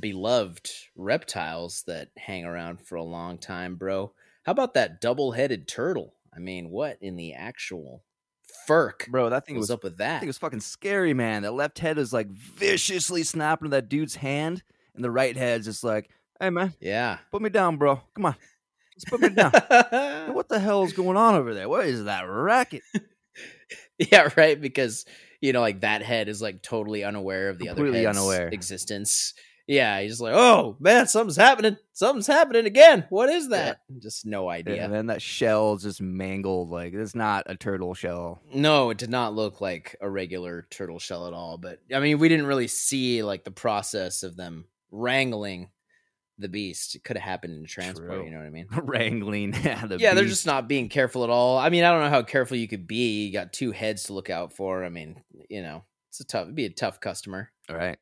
beloved and beloved reptiles that hang around for a long time, bro. How about that double-headed turtle? I mean, what in the actual furk Bro, that thing was up with that? think it was fucking scary, man. That left head is like viciously snapping that dude's hand, and the right head's just like, "Hey, man, yeah. put me down, bro. Come on, just put me down." What the hell is going on over there? What is that racket? yeah, right. Because you know, like that head is like totally unaware of the Completely other head's unaware. existence. Yeah, he's just like, oh man, something's happening. Something's happening again. What is that? Just no idea. And then that shell just mangled. Like it's not a turtle shell. No, it did not look like a regular turtle shell at all. But I mean, we didn't really see like the process of them wrangling the beast. It could have happened in transport. True. You know what I mean? Wrangling. yeah, the yeah, they're just not being careful at all. I mean, I don't know how careful you could be. You got two heads to look out for. I mean, you know, it's a tough. It'd be a tough customer. All right.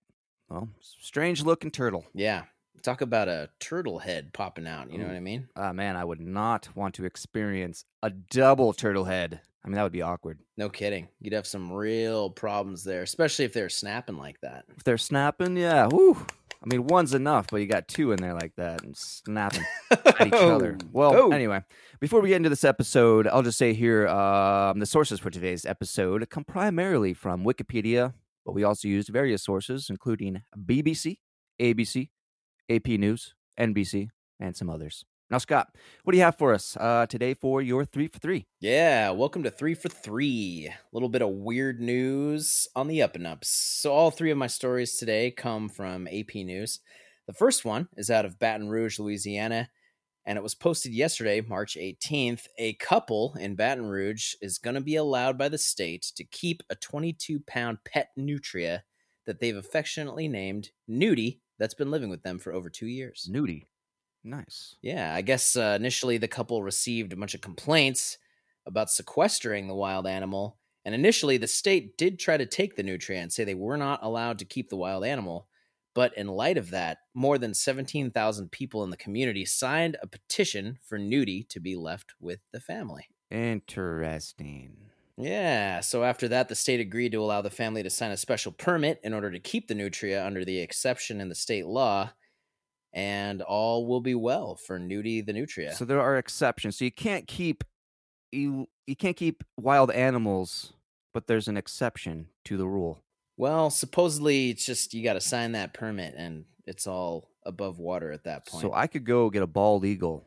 Well, strange looking turtle. Yeah, talk about a turtle head popping out. You know what I mean? Ah, man, I would not want to experience a double turtle head. I mean, that would be awkward. No kidding. You'd have some real problems there, especially if they're snapping like that. If they're snapping, yeah. Whoo. I mean, one's enough, but you got two in there like that and snapping at each other. Well, Oh. anyway, before we get into this episode, I'll just say here um, the sources for today's episode come primarily from Wikipedia, but we also used various sources, including BBC, ABC, AP News, NBC, and some others. Now, Scott, what do you have for us uh, today for your three for three? Yeah, welcome to three for three. A little bit of weird news on the up and ups. So, all three of my stories today come from AP News. The first one is out of Baton Rouge, Louisiana, and it was posted yesterday, March 18th. A couple in Baton Rouge is going to be allowed by the state to keep a 22 pound pet nutria that they've affectionately named Neuty that's been living with them for over two years. Neuty. Nice. Yeah, I guess uh, initially the couple received a bunch of complaints about sequestering the wild animal. And initially, the state did try to take the nutria, say they were not allowed to keep the wild animal. But in light of that, more than 17,000 people in the community signed a petition for Neuty to be left with the family. Interesting. Yeah, so after that, the state agreed to allow the family to sign a special permit in order to keep the nutria under the exception in the state law, and all will be well for Neuty the nutria. So there are exceptions. So you can't keep you you can't keep wild animals, but there's an exception to the rule. Well, supposedly it's just you got to sign that permit, and it's all above water at that point. So I could go get a bald eagle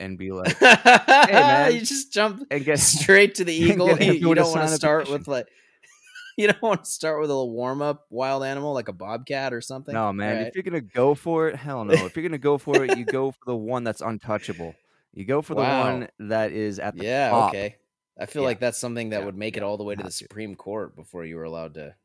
and be like man, you just jump and get straight to the eagle. You, you don't want to start with like. You don't want to start with a little warm up wild animal like a bobcat or something. No man, Alright. if you're gonna go for it, hell no. If you're gonna go for it, you go for the one that's untouchable. You go for the Wow. one that is at the Yeah, top. okay. I feel Yeah. like that's something that Yeah, would make it all the way to the. Supreme Court before you were allowed to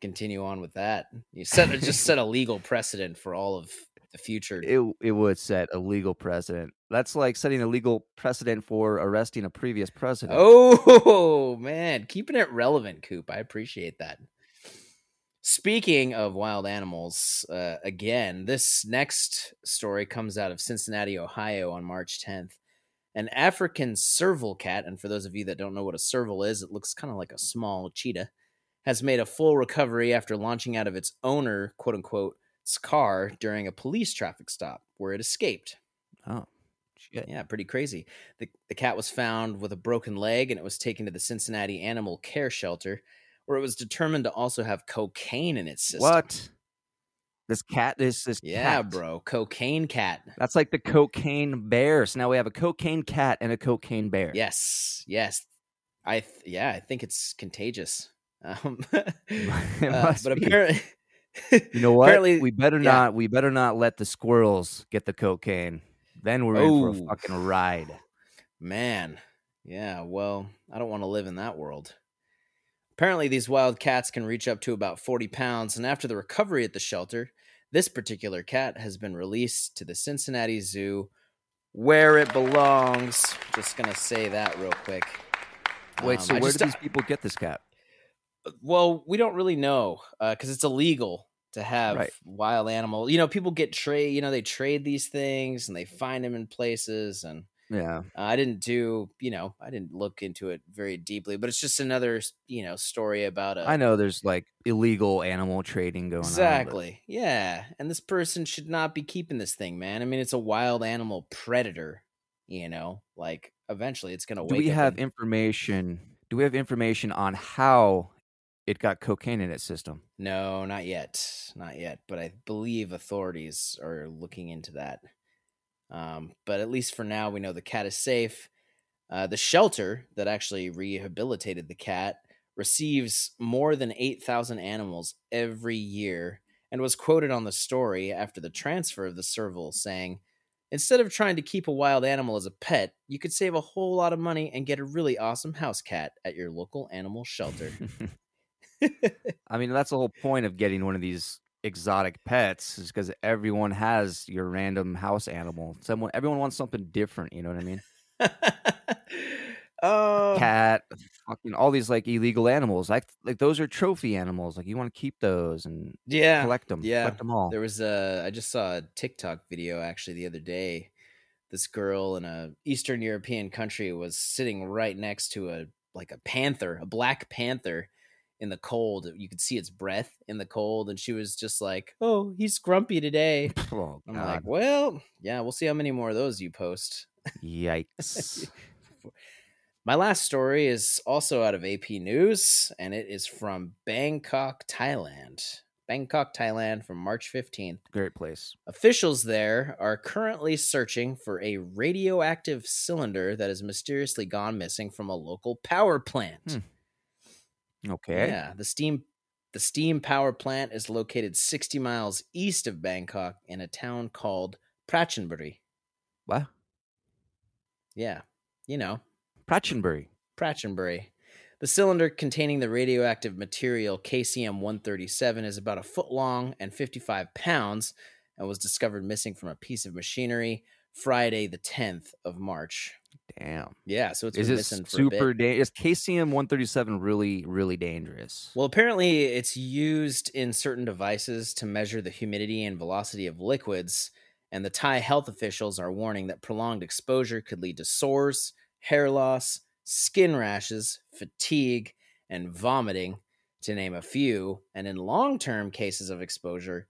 continue on with that. You set just set a legal precedent for all of the future. It it would set a legal precedent. That's like setting a legal precedent for arresting a previous president. Oh man, keeping it relevant, Coop. I appreciate that. Speaking of wild animals, uh, again, this next story comes out of Cincinnati, Ohio on March 10th. An African serval cat, and for those of you that don't know what a serval is, it looks kind of like a small cheetah, has made a full recovery after launching out of its owner, quote unquote, car during a police traffic stop where it escaped. Oh, shit. Yeah, pretty crazy. The, the cat was found with a broken leg and it was taken to the Cincinnati Animal Care Shelter, where it was determined to also have cocaine in its system. What? This cat, this this Yeah, cat. bro. Cocaine cat. That's like the cocaine bear. So now we have a cocaine cat and a cocaine bear. Yes, yes. I th- yeah, I think it's contagious. Um, uh, but apparently, You know what? Apparently, we better yeah. not. We better not let the squirrels get the cocaine. Then we're in for Oh. a fucking ride. Man, yeah, well, I don't want to live in that world. Apparently, these wild cats can reach up to about 40 pounds, and after the recovery at the shelter, this particular cat has been released to the Cincinnati Zoo where it belongs. Just gonna say that real quick. Wait, Um, so I where just- do these people get this cat? Well, we don't really know because it's illegal to have Right. wild animal. You know, people get trade. You know, they trade these things and they find them in places, and Yeah. Uh, I didn't do, you know, I didn't look into it very deeply, but it's just another, you know, story about a I know there's like illegal animal trading going on. but- Exactly. Yeah. And this person should not be keeping this thing, man. I mean, it's a wild animal predator, you know, like eventually it's going to Do we have and- information? Do we have information on how it got cocaine in its system? No, not yet. Not yet. But I believe authorities are looking into that. Um, but at least for now, we know the cat is safe. Uh, the shelter that actually rehabilitated the cat receives more than 8,000 animals every year and was quoted on the story after the transfer of the serval saying, Instead of trying to keep a wild animal as a pet, you could save a whole lot of money and get a really awesome house cat at your local animal shelter. I mean, that's the whole point of getting one of these exotic pets is because everyone has your random house animal. Someone, everyone wants something different. You know what I mean? oh, Cat, fucking all these like illegal animals. Like, like those are trophy animals. Like you want to keep those and yeah. collect them. yeah. collect them all. There was a I just saw a TikTok video actually the other day. This girl in a Eastern European country was sitting right next to a like a panther, a black panther in the cold. You could see its breath in the cold and she was just like, "Oh, he's grumpy today." Oh I'm like, "Well, yeah, we'll see how many more of those you post." Yikes! My last story is also out of AP News, and it is from Bangkok, Thailand. Bangkok, Thailand, from March 15th. Great place. Officials there are currently searching for a radioactive cylinder that has mysteriously gone missing from a local power plant. Hmm. Okay. Yeah, the steam the steam power plant is located 60 miles east of Bangkok in a town called Prachinburi. What? Yeah, you know, Prachinburi. Prachinburi. The cylinder containing the radioactive material KCM 137 is about a foot long and 55 pounds and was discovered missing from a piece of machinery Friday, the 10th of March. Damn. Yeah, so it's Is been it missing super? bit. Da- is KCM one thirty seven really really dangerous? Well, apparently it's used in certain devices to measure the humidity and velocity of liquids, and the Thai health officials are warning that prolonged exposure could lead to sores, hair loss, skin rashes, fatigue, and vomiting, to name a few, and in long-term cases of exposure,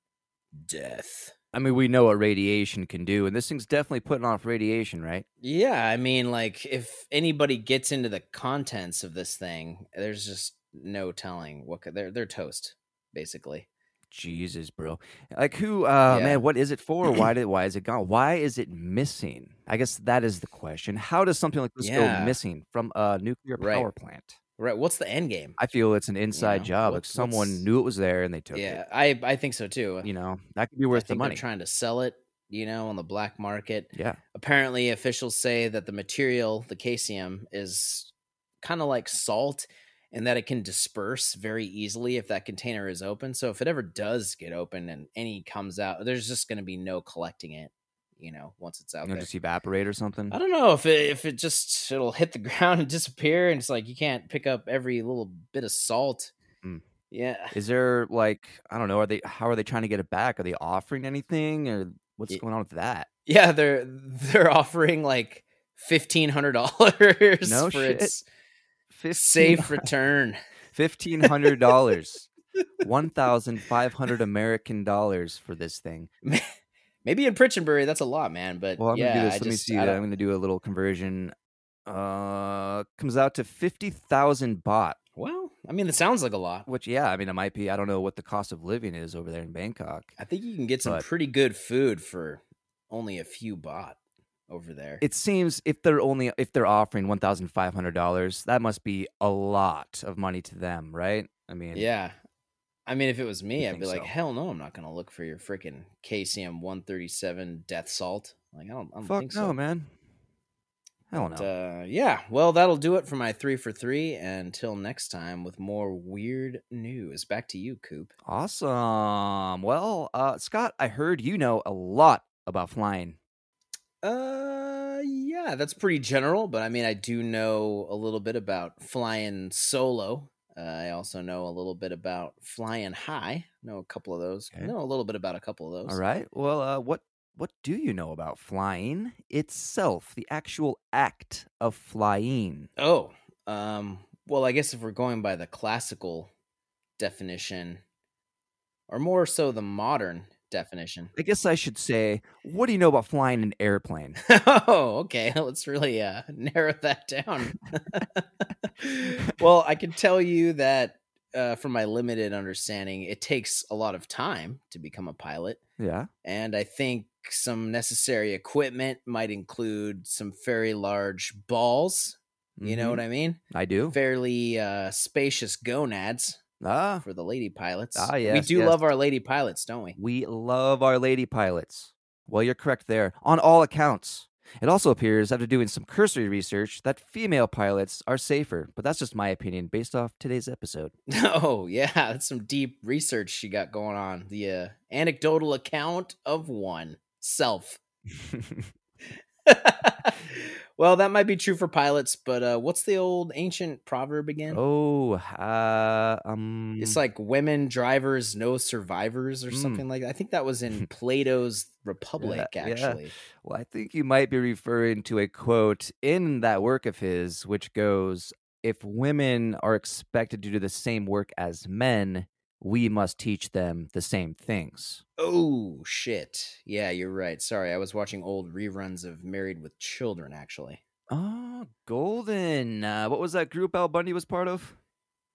death. I mean, we know what radiation can do, and this thing's definitely putting off radiation, right? Yeah, I mean, like if anybody gets into the contents of this thing, there's just no telling what could, they're they're toast, basically. Jesus, bro. Like who? Uh, Yeah. man, what is it for? why did? Why is it gone? Why is it missing? I guess that is the question. How does something like this Yeah. go missing from a nuclear Right. power plant? Right? What's the end game? I feel it's an inside know, job. Like what's- someone knew it was there and they took yeah, it. Yeah, I I think so too. You know, that could be worth the money. trying to sell it, you know, on the black market. Yeah. Apparently, officials say that the material, the KCM, is kind of like salt, and that it can disperse very easily if that container is open. So if it ever does get open and any comes out, there's just going to be no collecting it. You know, once it's out You know, there. just evaporate or something. I don't know if it if it just it'll hit the ground and disappear, and it's like you can't pick up every little bit of salt. Mm. Yeah, Is there like I don't know? Are they how are they trying to get it back? Are they offering anything or what's going on with that? yeah, they're they're offering like fifteen hundred dollars No for shit. its safe return. fifteen hundred dollars, one thousand five hundred American dollars for this thing. Maybe in Prachinburi, that's a lot, man. But Well, I'm yeah, gonna do this. I Let me just, see. I that. I'm gonna do a little conversion. Uh, comes out to fifty thousand baht. well, I mean, it sounds like a lot. Which, yeah, I mean, it might be. I don't know what the cost of living is over there in Bangkok. I think you can get some pretty good food for only a few baht over there. It seems if they're only if they're offering one thousand five hundred dollars, that must be a lot of money to them, right? I mean, Yeah. I mean, if it was me, I'd be think like, so. hell no, I'm not going to look for your freaking KCM 137 death salt. Like, I don't, I don't fuck think no, so. man. Hell But, no. uh, yeah. Well, that'll do it for my three for three. Until next time with more weird news. Back to you, Coop. Awesome. Well, uh, Scott, I heard you know a lot about flying. Uh, yeah, that's pretty general, but I mean, I do know a little bit about flying solo. Uh, I also know a little bit about flying high. Know a couple of those. Okay. Know a little bit about a couple of those. All right. Well, uh, what what do you know about flying itself, the actual act of flying? Oh, um, well, I guess if we're going by the classical definition, or more so the modern definition. I guess I should say, what do you know about flying an airplane? oh, okay. Let's really uh, narrow that down. well, I can tell you that uh, from my limited understanding, it takes a lot of time to become a pilot. Yeah. And I think some necessary equipment might include some very large balls. You know Mhm. what I mean? I do. Fairly uh, spacious gonads Ah, for the lady pilots. Ah, yes. we do yes. love our lady pilots, don't we? we love our lady pilots. Well, you're correct there, on all accounts. It also appears, after doing some cursory research, that female pilots are safer, but that's just my opinion based off today's episode. Oh yeah, that's some deep research she got going on. The uh, anecdotal account of one self. well, that might be true for pilots, but uh, what's the old ancient proverb again? oh, uh, um, It's like women drivers, no survivors, or Mm. something like that. I think that was in Plato's Republic, yeah. actually. Well, I think you might be referring to a quote in that work of his, which goes, If women are expected to do the same work as men, we must teach them the same things. Oh shit! Yeah, you're right. Sorry, I was watching old reruns of Married with Children, actually. Oh, Golden. Uh, what was that group Al Bundy was part of?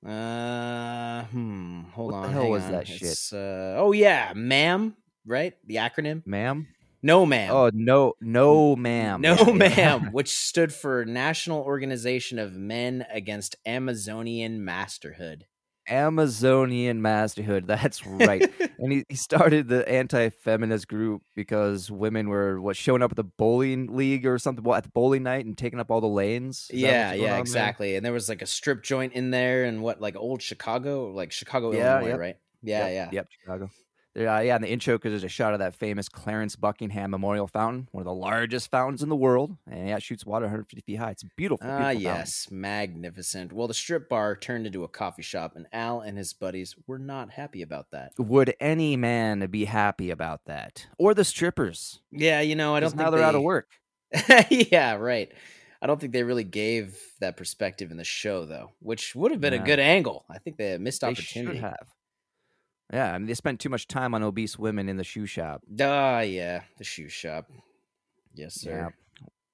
Uh, hmm. Hold What on. What the hell was on. that shit? Uh, oh yeah, ma'am. Right? The acronym. Ma'am? No, ma'am. Oh, no, no, ma'am. no, yeah. ma'am. Which stood for National Organization of Men Against Amazonian Masterhood. Amazonian masterhood. That's right. and he, he started the anti-feminist group because women were what showing up at the bowling league or something well, at the bowling night and taking up all the lanes. Is yeah, yeah, on there? exactly. And there was like a strip joint in there, and what like old Chicago, like Chicago, Yeah, Illinois, yep. right? Yeah, Yep, yeah. Yep, Chicago. Uh, yeah, in the intro, because there's a shot of that famous Clarence Buckingham Memorial Fountain, one of the largest fountains in the world, and yeah, it shoots water 150 feet high. It's beautiful. Ah, fountain. yes, magnificent. Well, the strip bar turned into a coffee shop, and Al and his buddies were not happy about that. Would any man be happy about that, or the strippers? Yeah, you know, I don't. think now they're out of work. yeah, right. I don't think they really gave that perspective in the show, though, which would have been a good angle. I think they missed They opportunity. should have. Yeah, I mean, they spent too much time on obese women in the shoe shop Ah, yeah, the shoe shop. Yes, sir.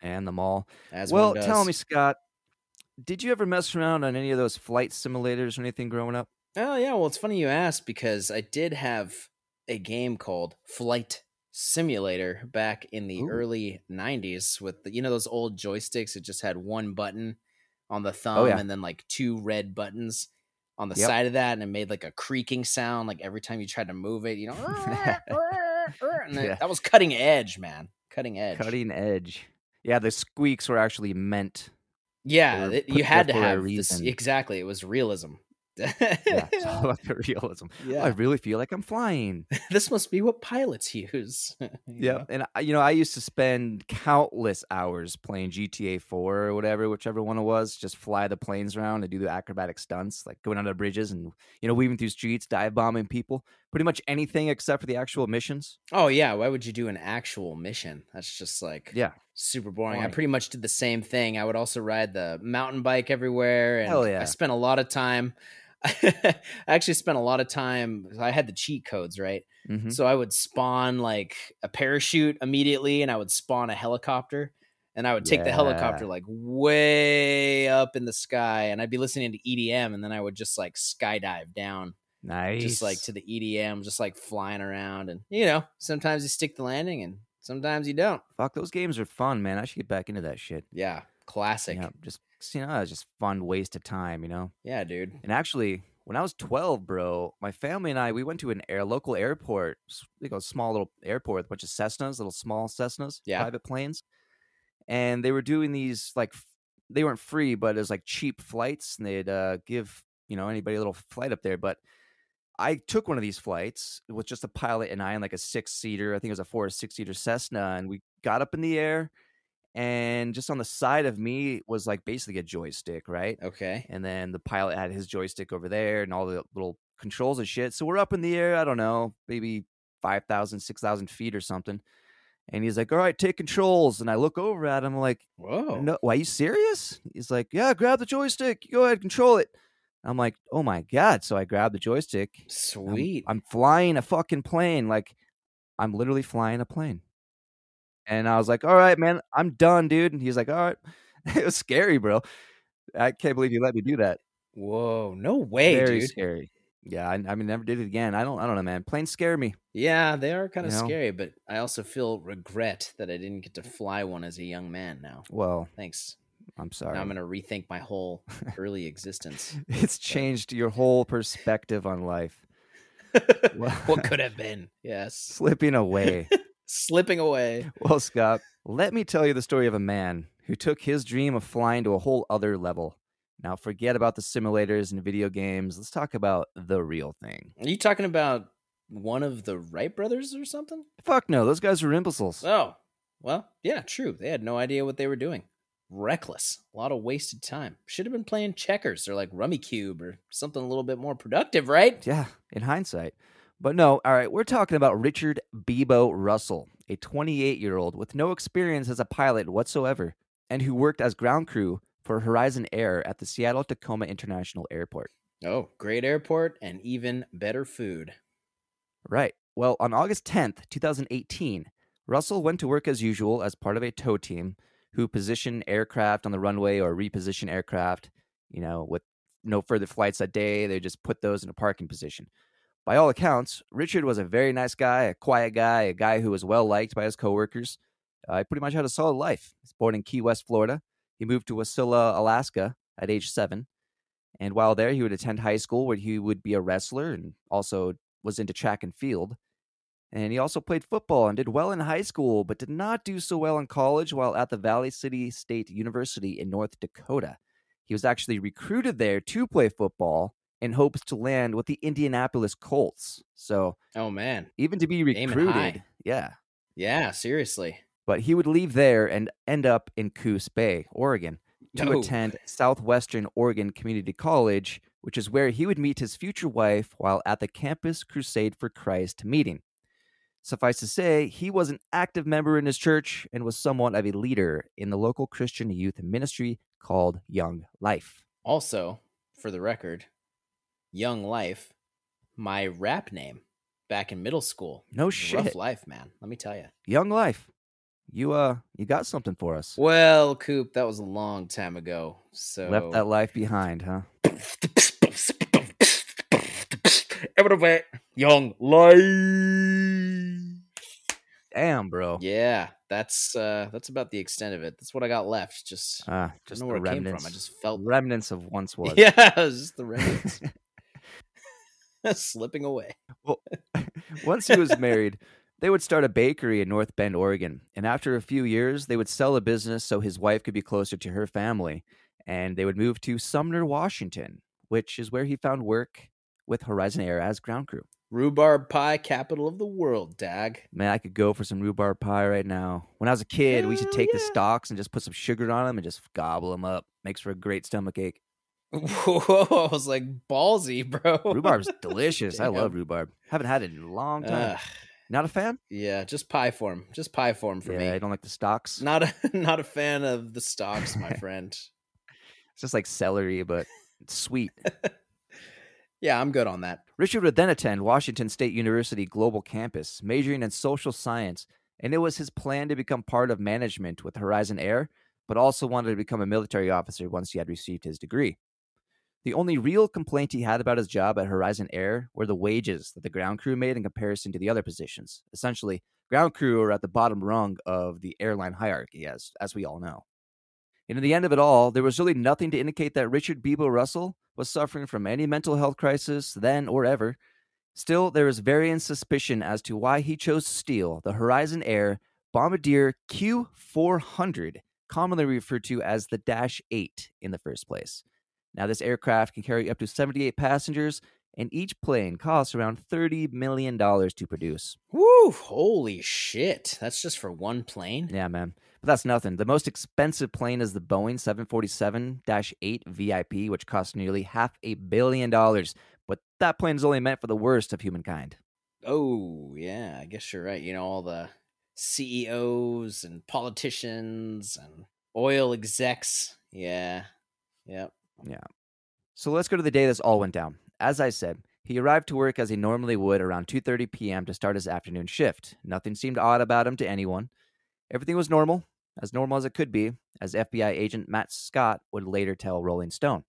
and the mall. As well, tell me, Scott, did you ever mess around on any of those flight simulators or anything growing up? Oh yeah, well it's funny you asked because I did have a game called Flight Simulator back in the Ooh. early '90s with the, you know those old joysticks. It just had one button on the thumb Oh, yeah. and then like two red buttons on the Yep. side of that, and it made like a creaking sound like every time you tried to move it. You know, then- Yeah. that was cutting edge, man. Cutting edge. Cutting edge. Yeah, the squeaks were actually meant. Yeah, it- you had to have this, exactly. It was realism. Yeah, it's all about the realism. Oh, I really feel like I'm flying. this must be what pilots use. Yeah, know? and I, you know, I used to spend countless hours playing GTA 4 or whatever, whichever one it was, just fly the planes around and do the acrobatic stunts, like going under bridges and you know weaving through streets, dive bombing people, pretty much anything except for the actual missions. Oh yeah, why would you do an actual mission? That's just like Yeah, super boring. I pretty much did the same thing. I would also ride the mountain bike everywhere, and yeah. I spent a lot of time. I actually spent a lot of time. I had the cheat codes, right? hmm So I would spawn like a parachute immediately, and I would spawn a helicopter, and I would take the helicopter like way up in the sky, and I'd be listening to EDM, and then I would just like skydive down nice. just like to the EDM, just like flying around. And you know, sometimes you stick the landing and sometimes you don't. fuck, those games are fun, man. I should get back into that shit. Yeah, classic. Yeah, just you know, it's just fun waste of time, you know. Yeah, dude. And actually, when I was 12, bro, my family and I we went to an air local airport, like a small little airport with a bunch of Cessnas, little small Cessnas, Yeah. private planes, and they were doing these like they weren't free, but it was like cheap flights, and they'd uh, give you know anybody a little flight up there. But I took one of these flights with just a pilot and I in like a six seater, I think it was a four or six seater Cessna, and we got up in the air. And just on the side of me was like basically a joystick, right? Okay. and then the pilot had his joystick over there and all the little controls and shit. So we're up in the air, I don't know, maybe 5,000, 6,000 feet or something. And he's like, "All right, take controls." And I look over at him like, Whoa. "No, why are you serious?" He's like, "Yeah, grab the joystick. Go ahead, control it." I'm like, "Oh my god!" So I grab the joystick. I'm- Sweet. I'm, flying a fucking plane. Like, I'm literally flying a plane. And I was like, "All right, man, I'm done, dude." And he's like, "All right." it was scary, bro. I can't believe you let me do that. Whoa. No way, Very dude. scary. Yeah, I, I mean, never did it again. I don't, I don't know, man. Planes scare me. Yeah, they are kind of You know? scary, but I also feel regret that I didn't get to fly one as a young man now. Well, Thanks. I'm sorry. Now I'm going to rethink my whole early existence. it's changed your whole perspective on life. what could have been? Yes. Slipping away. Slipping away. well, Scott, let me tell you the story of a man who took his dream of flying to a whole other level. Now, forget about the simulators and video games. Let's talk about the real thing. Are you talking about one of the Wright brothers or something? Fuck no, those guys were imbeciles. Oh, well, yeah, true. They had no idea what they were doing. Reckless. A lot of wasted time. Should have been playing checkers or like Rummikub or something a little bit more productive, right? Yeah, in hindsight. But no, all right, we're talking about Richard Beebo Russell, a 28 year old with no experience as a pilot whatsoever, and who worked as ground crew for Horizon Air at the Seattle Tacoma International Airport. Oh, great airport and even better food. Right. Well, on August 10th, 2018, Russell went to work as usual as part of a tow team who position aircraft on the runway or reposition aircraft, you know, with no further flights that day. They just put those in a parking position. By all accounts, Richard was a very nice guy, a quiet guy, a guy who was well liked by his coworkers. Uh, he pretty much had a solid life. He was born in Key West, Florida. He moved to Wasilla, Alaska at age seven. And while there, he would attend high school where he would be a wrestler and also was into track and field. And he also played football and did well in high school, but did not do so well in college while at the Valley City State University in North Dakota. He was actually recruited there to play football in hopes to land with the Indianapolis Colts. So Oh, man. even to be recruited, yeah. Yeah, seriously. But he would leave there and end up in Coos Bay, Oregon, to attend Southwestern Oregon Community College, which is where he would meet his future wife while at the Campus Crusade for Christ meeting. Suffice to say, he was an active member in his church and was somewhat of a leader in the local Christian youth ministry called Young Life. Also, for the record, Young Life, my rap name back in middle school. No shit. Rough life, man. Let me tell you. Young Life. You uh you got something for us. Well, Coop, that was a long time ago. So Left that life behind, huh? Everybody, Young Life. Damn, bro. Yeah, that's uh that's about the extent of it. That's what I got left. Just don't just know the where it came remnants. from. I just felt remnants of once was. Yeah, it was just the remnants slipping away. Well, Once he was married, they would start a bakery in North Bend, Oregon. And after a few years, they would sell the business so his wife could be closer to her family. And they would move to Sumner, Washington, which is where he found work with Horizon Air as ground crew. Rhubarb pie, capital of the world, Dag. Man, I could go for some rhubarb pie right now. When I was a kid, we used to Hell take the stalks and just put some sugar on them and just gobble them up. Makes for a great stomach ache. Whoa, I was like ballsy, bro. Rhubarb's delicious. I love rhubarb. Haven't had it in a long time. Ugh, Not a fan? yeah, just pie form. Just pie form for me. I don't like the stalks. Not a not a fan of the stocks, my friend. It's just like celery, but it's sweet. Yeah, I'm good on that. Richard would then attend Washington State University Global Campus, majoring in social science, and it was his plan to become part of management with Horizon Air, but also wanted to become a military officer once he had received his degree. The only real complaint he had about his job at Horizon Air were the wages that the ground crew made in comparison to the other positions. Essentially, ground crew are at the bottom rung of the airline hierarchy, as, as we all know. And in the end of it all, there was really nothing to indicate that Richard Beebo Russell was suffering from any mental health crisis then or ever. Still, there is varying suspicion as to why he chose to steal the Horizon Air Bombardier Q400, commonly referred to as the Dash 8 in the first place. Now, this aircraft can carry up to 78 passengers, and each plane costs around $30 million to produce. Woo! Holy shit! That's just for one plane. Yeah, man. But that's nothing. The most expensive plane is the Boeing 747 8 VIP, which costs nearly half a billion dollars. But that plane is only meant for the worst of humankind. Oh yeah, I guess you're right. You know all the CEOs and politicians and oil execs. Yeah. Yep. So let's go to the day this all went down. As I said, he arrived to work as he normally would around 2:30 p.m. to start his afternoon shift. Nothing seemed odd about him to anyone. Everything was normal, as normal as it could be, as FBI agent Matt Scott would later tell Rolling Stone.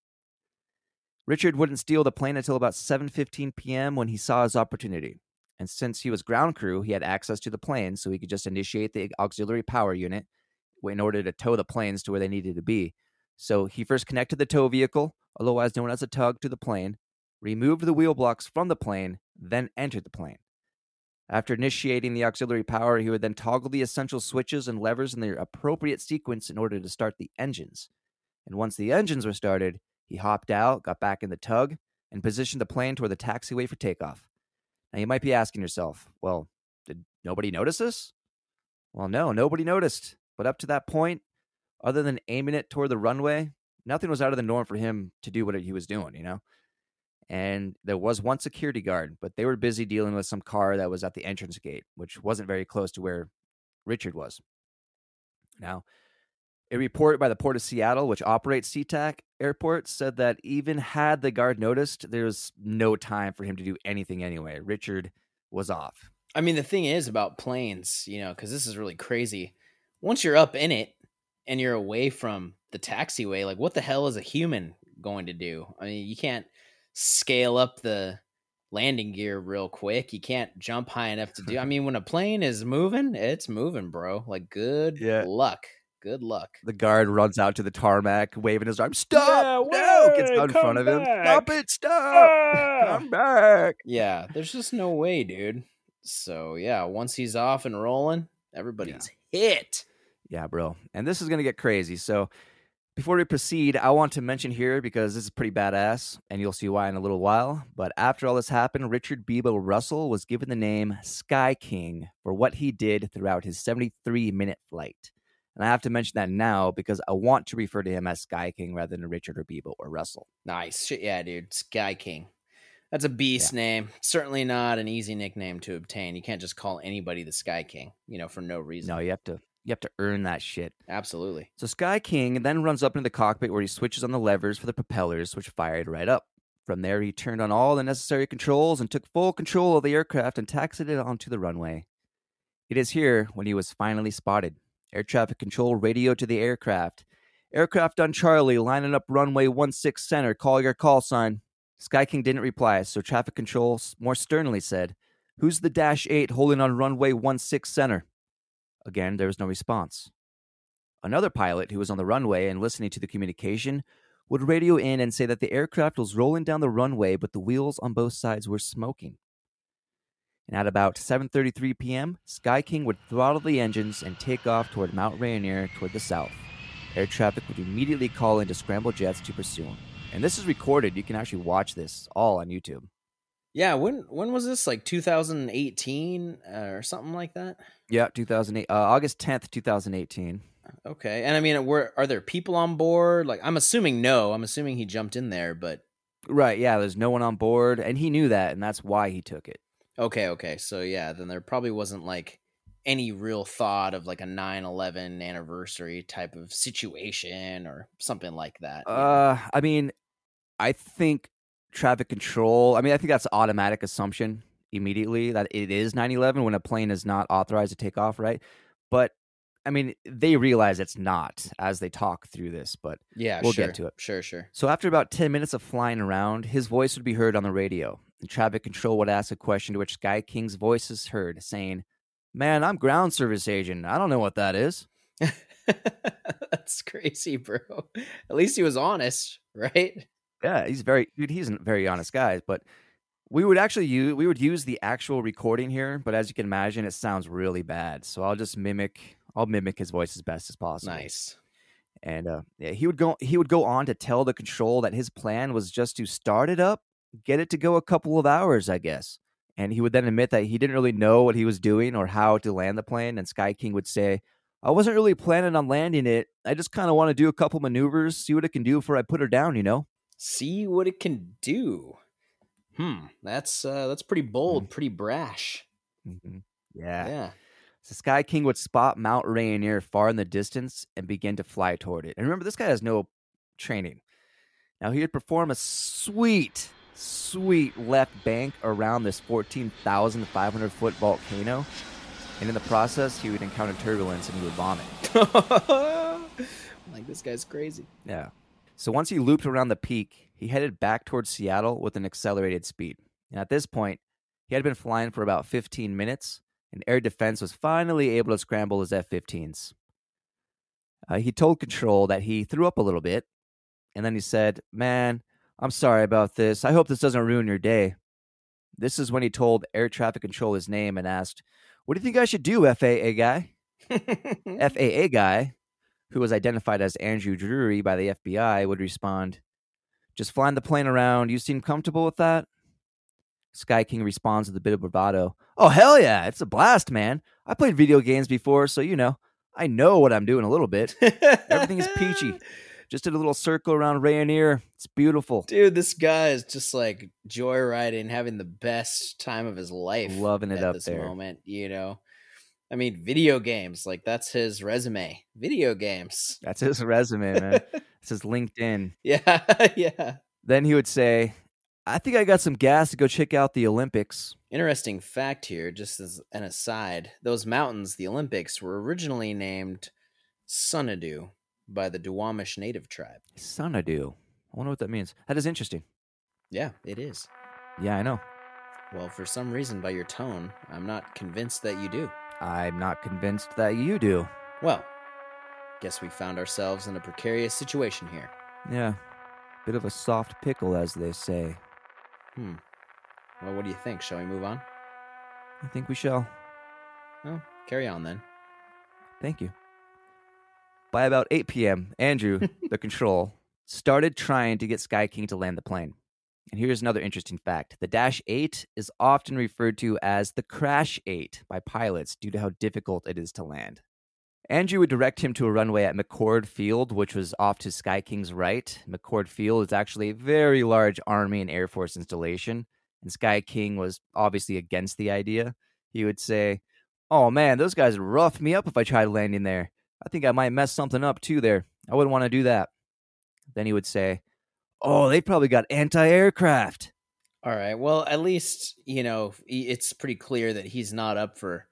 Richard wouldn't steal the plane until about 7:15 p.m. when he saw his opportunity. And since he was ground crew, he had access to the plane, so he could just initiate the auxiliary power unit in order to tow the planes to where they needed to be. So he first connected the tow vehicle, otherwise known as a tug, to the plane, removed the wheel blocks from the plane, then entered the plane. After initiating the auxiliary power, he would then toggle the essential switches and levers in their appropriate sequence in order to start the engines. And once the engines were started, he hopped out, got back in the tug, and positioned the plane toward the taxiway for takeoff. Now you might be asking yourself, well, did nobody notice this? Well, no, nobody noticed. But up to that point, other than aiming it toward the runway, nothing was out of the norm for him to do what he was doing, you know? And there was one security guard, but they were busy dealing with some car that was at the entrance gate, which wasn't very close to where Richard was. Now, a report by the Port of Seattle, which operates SeaTac Airport, said that even had the guard noticed, there was no time for him to do anything anyway. Richard was off. I mean, the thing is about planes, you know, because this is really crazy. Once you're up in it and you're away from the taxiway, like what the hell is a human going to do? I mean, you can't scale up the landing gear real quick. You can't jump high enough to do. I mean, when a plane is moving, it's moving, bro. Like good Yeah. luck. Good luck. The guard runs out to the tarmac, waving his arm. Stop! Yeah, no! Gets out in front of him. come Stop it! Stop! Ah! Come back! Yeah, there's just no way, dude. So yeah, once he's off and rolling, everybody's hit. Yeah, bro. And this is going to get crazy. So before we proceed, I want to mention here because this is pretty badass, and you'll see why in a little while. But after all this happened, Richard Beebo Russell was given the name Sky King for what he did throughout his 73 minute flight. And I have to mention that now because I want to refer to him as Sky King rather than Richard or Beebo or Russell. Nice. Shit, yeah, dude. Sky King. That's a beast name. Certainly not an easy nickname to obtain. You can't just call anybody the Sky King, you know, for no reason. No, you have to you have to earn that shit. Absolutely. So Sky King then runs up into the cockpit where he switches on the levers for the propellers, which fired right up. From there, he turned on all the necessary controls and took full control of the aircraft and taxied it onto the runway. It is here when he was finally spotted. Air traffic control radioed to the aircraft. Aircraft on Charlie, lining up runway 16 center, call your call sign. Sky King didn't reply, so traffic control more sternly said, Who's the Dash 8 holding on runway 16 center? Again, there was no response. Another pilot who was on the runway and listening to the communication would radio in and say that the aircraft was rolling down the runway, but the wheels on both sides were smoking. And at about 7:33 p.m., Sky King would throttle the engines and take off toward Mount Rainier toward the south. Air traffic would immediately call into scramble jets to pursue him. And this is recorded. You can actually watch this all on YouTube. Yeah, when when was this? Like 2018 uh, or something like that? Yeah, 2008, uh, August 10th, 2018. Okay. And I mean, were are there people on board? Like I'm assuming no. I'm assuming he jumped in there, but Right, yeah, there's no one on board, and he knew that, and that's why he took it. okay, okay. So yeah, then there probably wasn't like any real thought of like a 9/11 anniversary type of situation or something like that. know? Uh, I mean, I think traffic control. I mean, I think that's automatic assumption immediately that it is 9/11 when a plane is not authorized to take off, right? But I mean, they realize it's not as they talk through this. But yeah, we'll sure. get to it. Sure, sure. so after about 10 minutes of flying around, his voice would be heard on the radio. And traffic control would ask a question to which Sky King's voice is heard, saying, "Man, I'm ground service agent. I don't know what that is." That's crazy, bro. At least he was honest, right? Yeah, he's very dude. He's a very honest guy. But we would actually use we would use the actual recording here. But as you can imagine, it sounds really bad. So I'll just mimic. I'll mimic his voice as best as possible. Nice. And uh, yeah, he would go. He would go on to tell the control that his plan was just to start it up, get it to go a couple of hours, I guess. And he would then admit that he didn't really know what he was doing or how to land the plane. And Sky King would say, "I wasn't really planning on landing it. I just kind of want to do a couple maneuvers, see what it can do before I put her down. You know." See what it can do. Hmm. That's uh that's pretty bold, pretty brash. Mhm. Yeah. Yeah. So Sky King would spot Mount Rainier far in the distance and begin to fly toward it. And remember, this guy has no training. Now he would perform a sweet, sweet left bank around this 14,500 foot volcano. And in the process, he would encounter turbulence and he would vomit. like this guy's crazy. Yeah. So once he looped around the peak, he headed back towards Seattle with an accelerated speed. And at this point, he had been flying for about 15 minutes, and air defense was finally able to scramble his F 15s. Uh, he told Control that he threw up a little bit, and then he said, Man, I'm sorry about this. I hope this doesn't ruin your day. This is when he told air traffic control his name and asked, What do you think I should do, FAA guy? FAA guy, who was identified as Andrew Drury by the FBI, would respond, Just flying the plane around. You seem comfortable with that? Sky King responds with a bit of bravado. Oh, hell yeah. It's a blast, man. I played video games before, so, you know, I know what I'm doing a little bit. Everything is peachy. Just did a little circle around Rainier. It's beautiful. Dude, this guy is just like joyriding, having the best time of his life. Loving it at up this there. moment, you know. I mean, video games, like that's his resume. Video games. That's his resume, man. It's his LinkedIn. yeah, yeah. Then he would say, I think I got some gas to go check out the Olympics. Interesting fact here, just as an aside, those mountains, the Olympics, were originally named Sunadu by the Duwamish native tribe. Xanadu. I wonder what that means. That is interesting. Yeah, it is. Yeah, I know. Well, for some reason, by your tone, I'm not convinced that you do. I'm not convinced that you do. Well, guess we found ourselves in a precarious situation here. Yeah. Bit of a soft pickle, as they say. Hmm. Well, what do you think? Shall we move on? I think we shall. Well, carry on then. Thank you. By about 8 p.m., Andrew, the control, started trying to get Sky King to land the plane. And here's another interesting fact the Dash 8 is often referred to as the Crash 8 by pilots due to how difficult it is to land. Andrew would direct him to a runway at McChord Field, which was off to Sky King's right. McChord Field is actually a very large Army and Air Force installation, and Sky King was obviously against the idea. He would say, Oh man, those guys would rough me up if I tried landing there. I think I might mess something up too there. I wouldn't want to do that. Then he would say, Oh, they probably got anti aircraft. All right. Well, at least, you know, it's pretty clear that he's not up for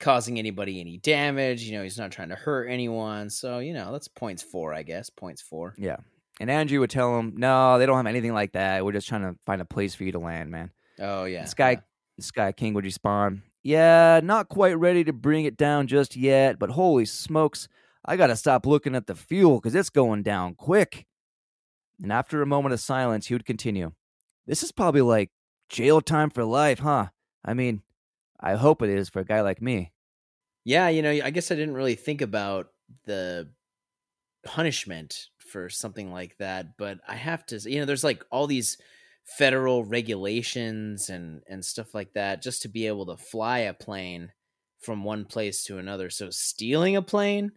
causing anybody any damage. You know, he's not trying to hurt anyone. So, you know, that's points four, I guess. Points four. Yeah. And Andrew would tell him, No, they don't have anything like that. We're just trying to find a place for you to land, man. Oh, yeah. Sky yeah. Sky King would respond, Yeah, not quite ready to bring it down just yet, but holy smokes, I gotta stop looking at the fuel because it's going down quick. And after a moment of silence, he would continue, This is probably like jail time for life, huh? I mean, I hope it is for a guy like me. Yeah, you know, I guess I didn't really think about the punishment for something like that, but I have to, you know, there's like all these federal regulations and and stuff like that just to be able to fly a plane from one place to another. So stealing a plane,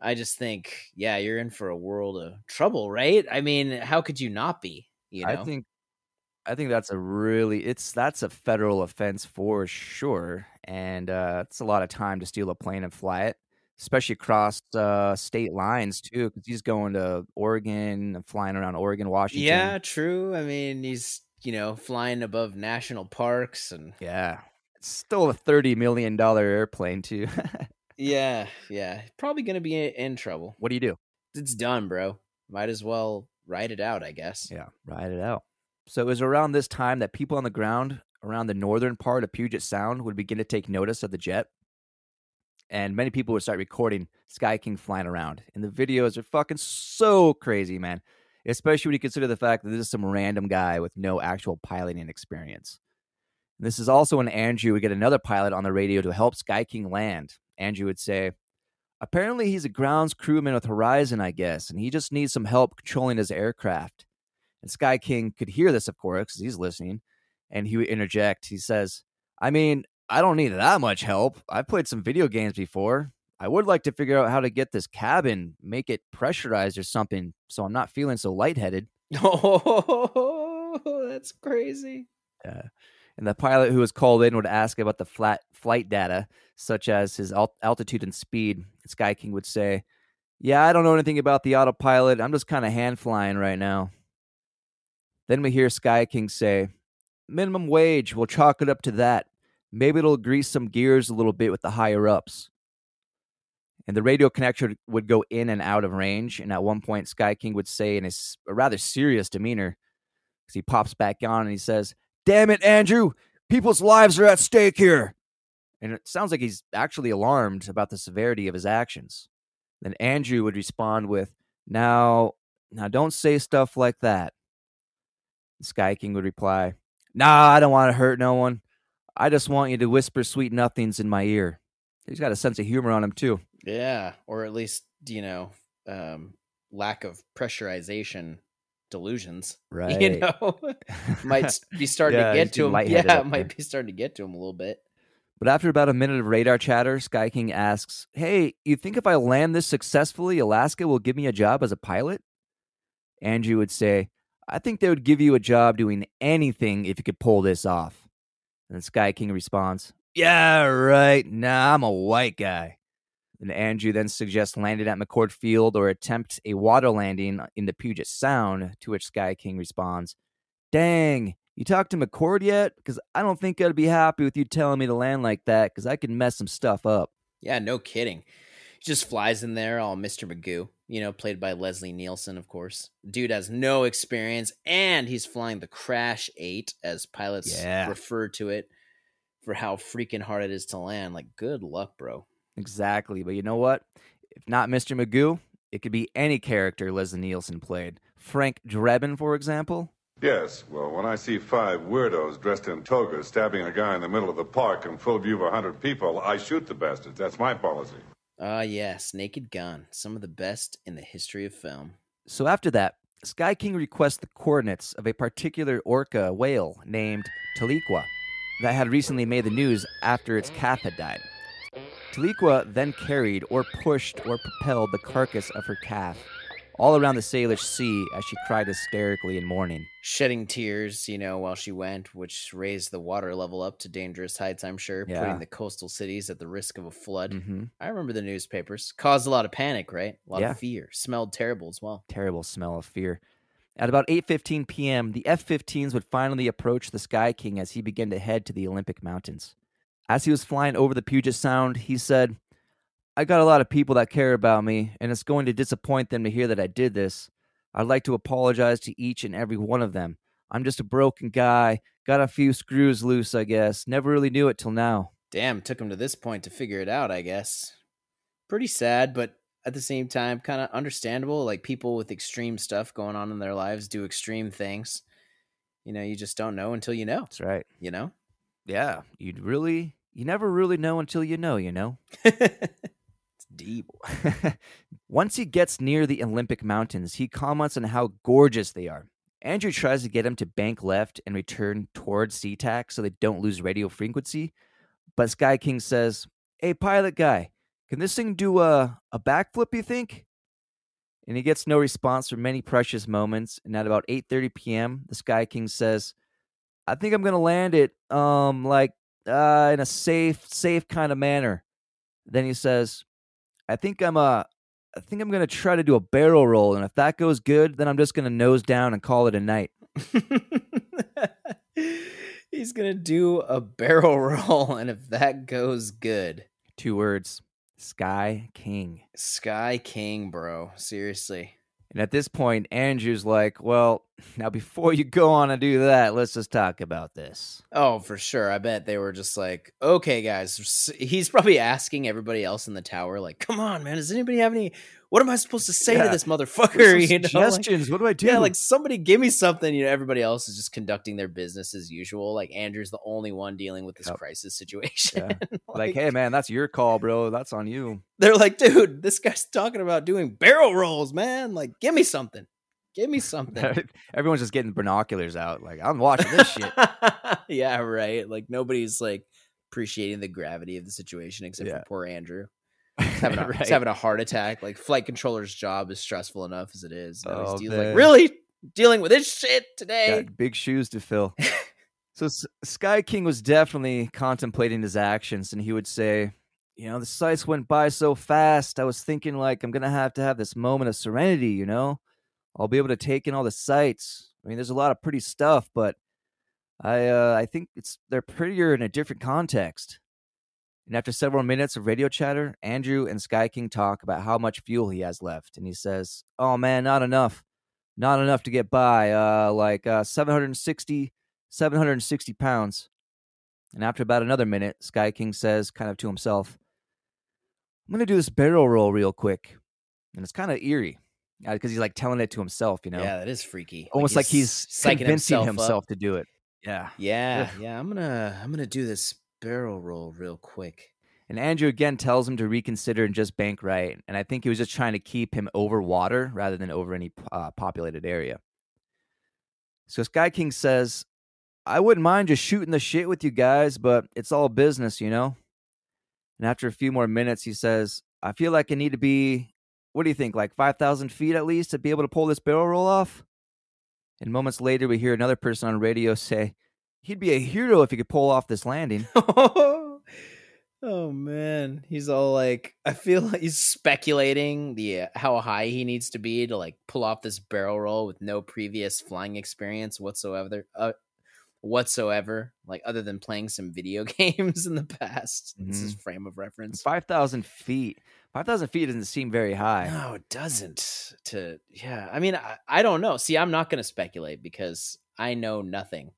I just think, yeah, you're in for a world of trouble, right? I mean, how could you not be? You know? I think I think that's a really it's that's a federal offense for sure, and uh, it's a lot of time to steal a plane and fly it, especially across uh, state lines too. Because he's going to Oregon, and flying around Oregon, Washington. Yeah, true. I mean, he's you know flying above national parks and yeah, it's still a thirty million dollar airplane too. yeah, yeah, probably gonna be in trouble. What do you do? It's done, bro. Might as well ride it out, I guess. Yeah, ride it out. So it was around this time that people on the ground around the northern part of Puget Sound would begin to take notice of the jet. And many people would start recording Sky King flying around. And the videos are fucking so crazy, man. Especially when you consider the fact that this is some random guy with no actual piloting experience. This is also when Andrew would get another pilot on the radio to help Sky King land. Andrew would say, Apparently, he's a grounds crewman with Horizon, I guess, and he just needs some help controlling his aircraft. And Sky King could hear this, of course, because he's listening. And he would interject. He says, I mean, I don't need that much help. I've played some video games before. I would like to figure out how to get this cabin, make it pressurized or something, so I'm not feeling so lightheaded. Oh, that's crazy. Uh, And the pilot who was called in would ask about the flat flight data, such as his alt- altitude and speed. Sky King would say, Yeah, I don't know anything about the autopilot. I'm just kind of hand flying right now. Then we hear Sky King say, Minimum wage, we'll chalk it up to that. Maybe it'll grease some gears a little bit with the higher ups. And the radio connection would go in and out of range. And at one point, Sky King would say in a rather serious demeanor, because he pops back on and he says, Damn it, Andrew, people's lives are at stake here. And it sounds like he's actually alarmed about the severity of his actions. Then Andrew would respond with, Now, now don't say stuff like that. The Sky King would reply, Nah, I don't want to hurt no one. I just want you to whisper sweet nothings in my ear. He's got a sense of humor on him, too. Yeah, or at least you know, um, lack of pressurization delusions. Right. You know, might be starting Yeah, to get to him. Yeah, it there. might be starting to get to him a little bit. But after about a minute of radar chatter, Sky King asks, Hey, you think if I land this successfully, Alaska will give me a job as a pilot? Andrew would say, I think they would give you a job doing anything if you could pull this off. And Sky King responds, Yeah, right. Nah, I'm a white guy. And Andrew then suggests landing at McChord Field or attempt a water landing in the Puget Sound, to which Sky King responds, Dang, you talked to McChord yet? Because I don't think I'd be happy with you telling me to land like that because I could mess some stuff up. Yeah, no kidding. He just flies in there, all Mr. Magoo, you know, played by Leslie Nielsen, of course. Dude has no experience, and he's flying the Crash 8, as pilots Yeah. refer to it, for how freaking hard it is to land. Like, good luck, bro. Exactly. But you know what? If not Mr. Magoo, it could be any character Leslie Nielsen played. Frank Drebin, for example. Yes, well, when I see five weirdos dressed in togas stabbing a guy in the middle of the park in full view of a hundred people, I shoot the bastards. That's my policy. Ah, yes, Naked Gun. Some of the best in the history of film. So after that, Sky King requests the coordinates of a particular orca whale named Tahlequah that had recently made the news after its calf had died. Tahlequah then carried or pushed or propelled the carcass of her calf all around the Salish Sea as she cried hysterically in mourning. Shedding tears, you know, while she went, which raised the water level up to dangerous heights, I'm sure, Yeah. putting the coastal cities at the risk of a flood. hmm I remember the newspapers. Caused a lot of panic, right? A lot Yeah. of fear. Smelled terrible as well. terrible smell of fear. At about 8:15 p.m., the F-15s would finally approach the Sky King as he began to head to the Olympic Mountains. As he was flying over the Puget Sound, he said, "I got a lot of people that care about me, and it's going to disappoint them to hear that I did this. I'd like to apologize to each and every one of them. I'm just a broken guy, got a few screws loose, I guess. Never really knew it till now." Damn, took him to this point to figure it out, I guess. Pretty sad, but at the same time, kind of understandable. Like people with extreme stuff going on in their lives do extreme things. You know, you just don't know until you know, That's right. you know? Yeah, you'd really, you never really know until you know, you know. it's deep. Once he gets near the Olympic Mountains, he comments on how gorgeous they are. Andrew tries to get him to bank left and return towards SeaTac so they don't lose radio frequency. But Sky King says, Hey, pilot guy, can this thing do a, a backflip, you think? And he gets no response for many precious moments. And at about 8.30 p.m., the Sky King says, I think I'm going to land it um like uh, in a safe, safe kind of manner. Then he says, I think I'm uh I think I'm gonna try to do a barrel roll, and if that goes good, then I'm just gonna nose down and call it a night. He's going to do a barrel roll, and if that goes good, Two words, Sky King. Sky King, bro. Seriously. And at this point, Andrew's like, "Well, now before you go on and do that, let's just talk about this." Oh, for sure. I bet they were just like, okay, guys. He's probably asking everybody else in the tower, like, come on, man. Does anybody have any? What am I supposed to say to this motherfucker? You know, like, suggestions. what do I do? yeah, like somebody give me something. You know, everybody else is just conducting their business as usual. Like Andrew's the only one dealing with this Yep. crisis situation. like, hey, man, that's your call, bro. That's on you. they're like, dude, this guy's talking about doing barrel rolls, man. Like, give me something. Give me something. Everyone's just getting binoculars out. Like, I'm watching this shit. yeah, right. Like nobody's like appreciating the gravity of the situation except Yeah. for poor Andrew. He's having, a, Right. having a heart attack. Like flight controller's job is stressful enough as it is. Now Oh, he's, man. like, really dealing with this shit today. Got big shoes to fill. So S- Sky King was definitely contemplating his actions, and he would say, "You know, the sights went by so fast. I was thinking like I'm gonna have to have this moment of serenity. You know, I'll be able to take in all the sights. I mean, there's a lot of pretty stuff, but I uh, I think it's they're prettier in a different context." And after several minutes of radio chatter, Andrew and Sky King talk about how much fuel he has left, and he says, "Oh man, not enough, not enough to get by. Uh, like uh, 760." 760 pounds. And after about another minute, Sky King says, kind of to himself, I'm going to do this barrel roll real quick. And it's kind of eerie because he's like telling it to himself, you know? Yeah, that is freaky. Almost like he's, psyching convincing himself, himself, to do it. Yeah. Yeah, Ugh. yeah. I'm gonna I'm gonna do this barrel roll real quick. And Andrew again tells him to reconsider and just bank right. And I think he was just trying to keep him over water rather than over any uh, populated area. So Sky King says, I wouldn't mind just shooting the shit with you guys, but it's all business, you know? And after a few more minutes, he says, I feel like I need to be, what do you think, like 5,000 feet at least to be able to pull this barrel roll off? And moments later, we hear another person on radio say, He'd be a hero if he could pull off this landing. oh man, he's all like, I feel like he's speculating the uh, how high he needs to be to like pull off this barrel roll with no previous flying experience whatsoever. Uh, whatsoever, like other than playing some video games in the past. This is frame of reference. 5,000 feet. 5,000 feet doesn't seem very high. No, it doesn't. To yeah, I mean, I, I don't know. See, I'm not going to speculate because I know nothing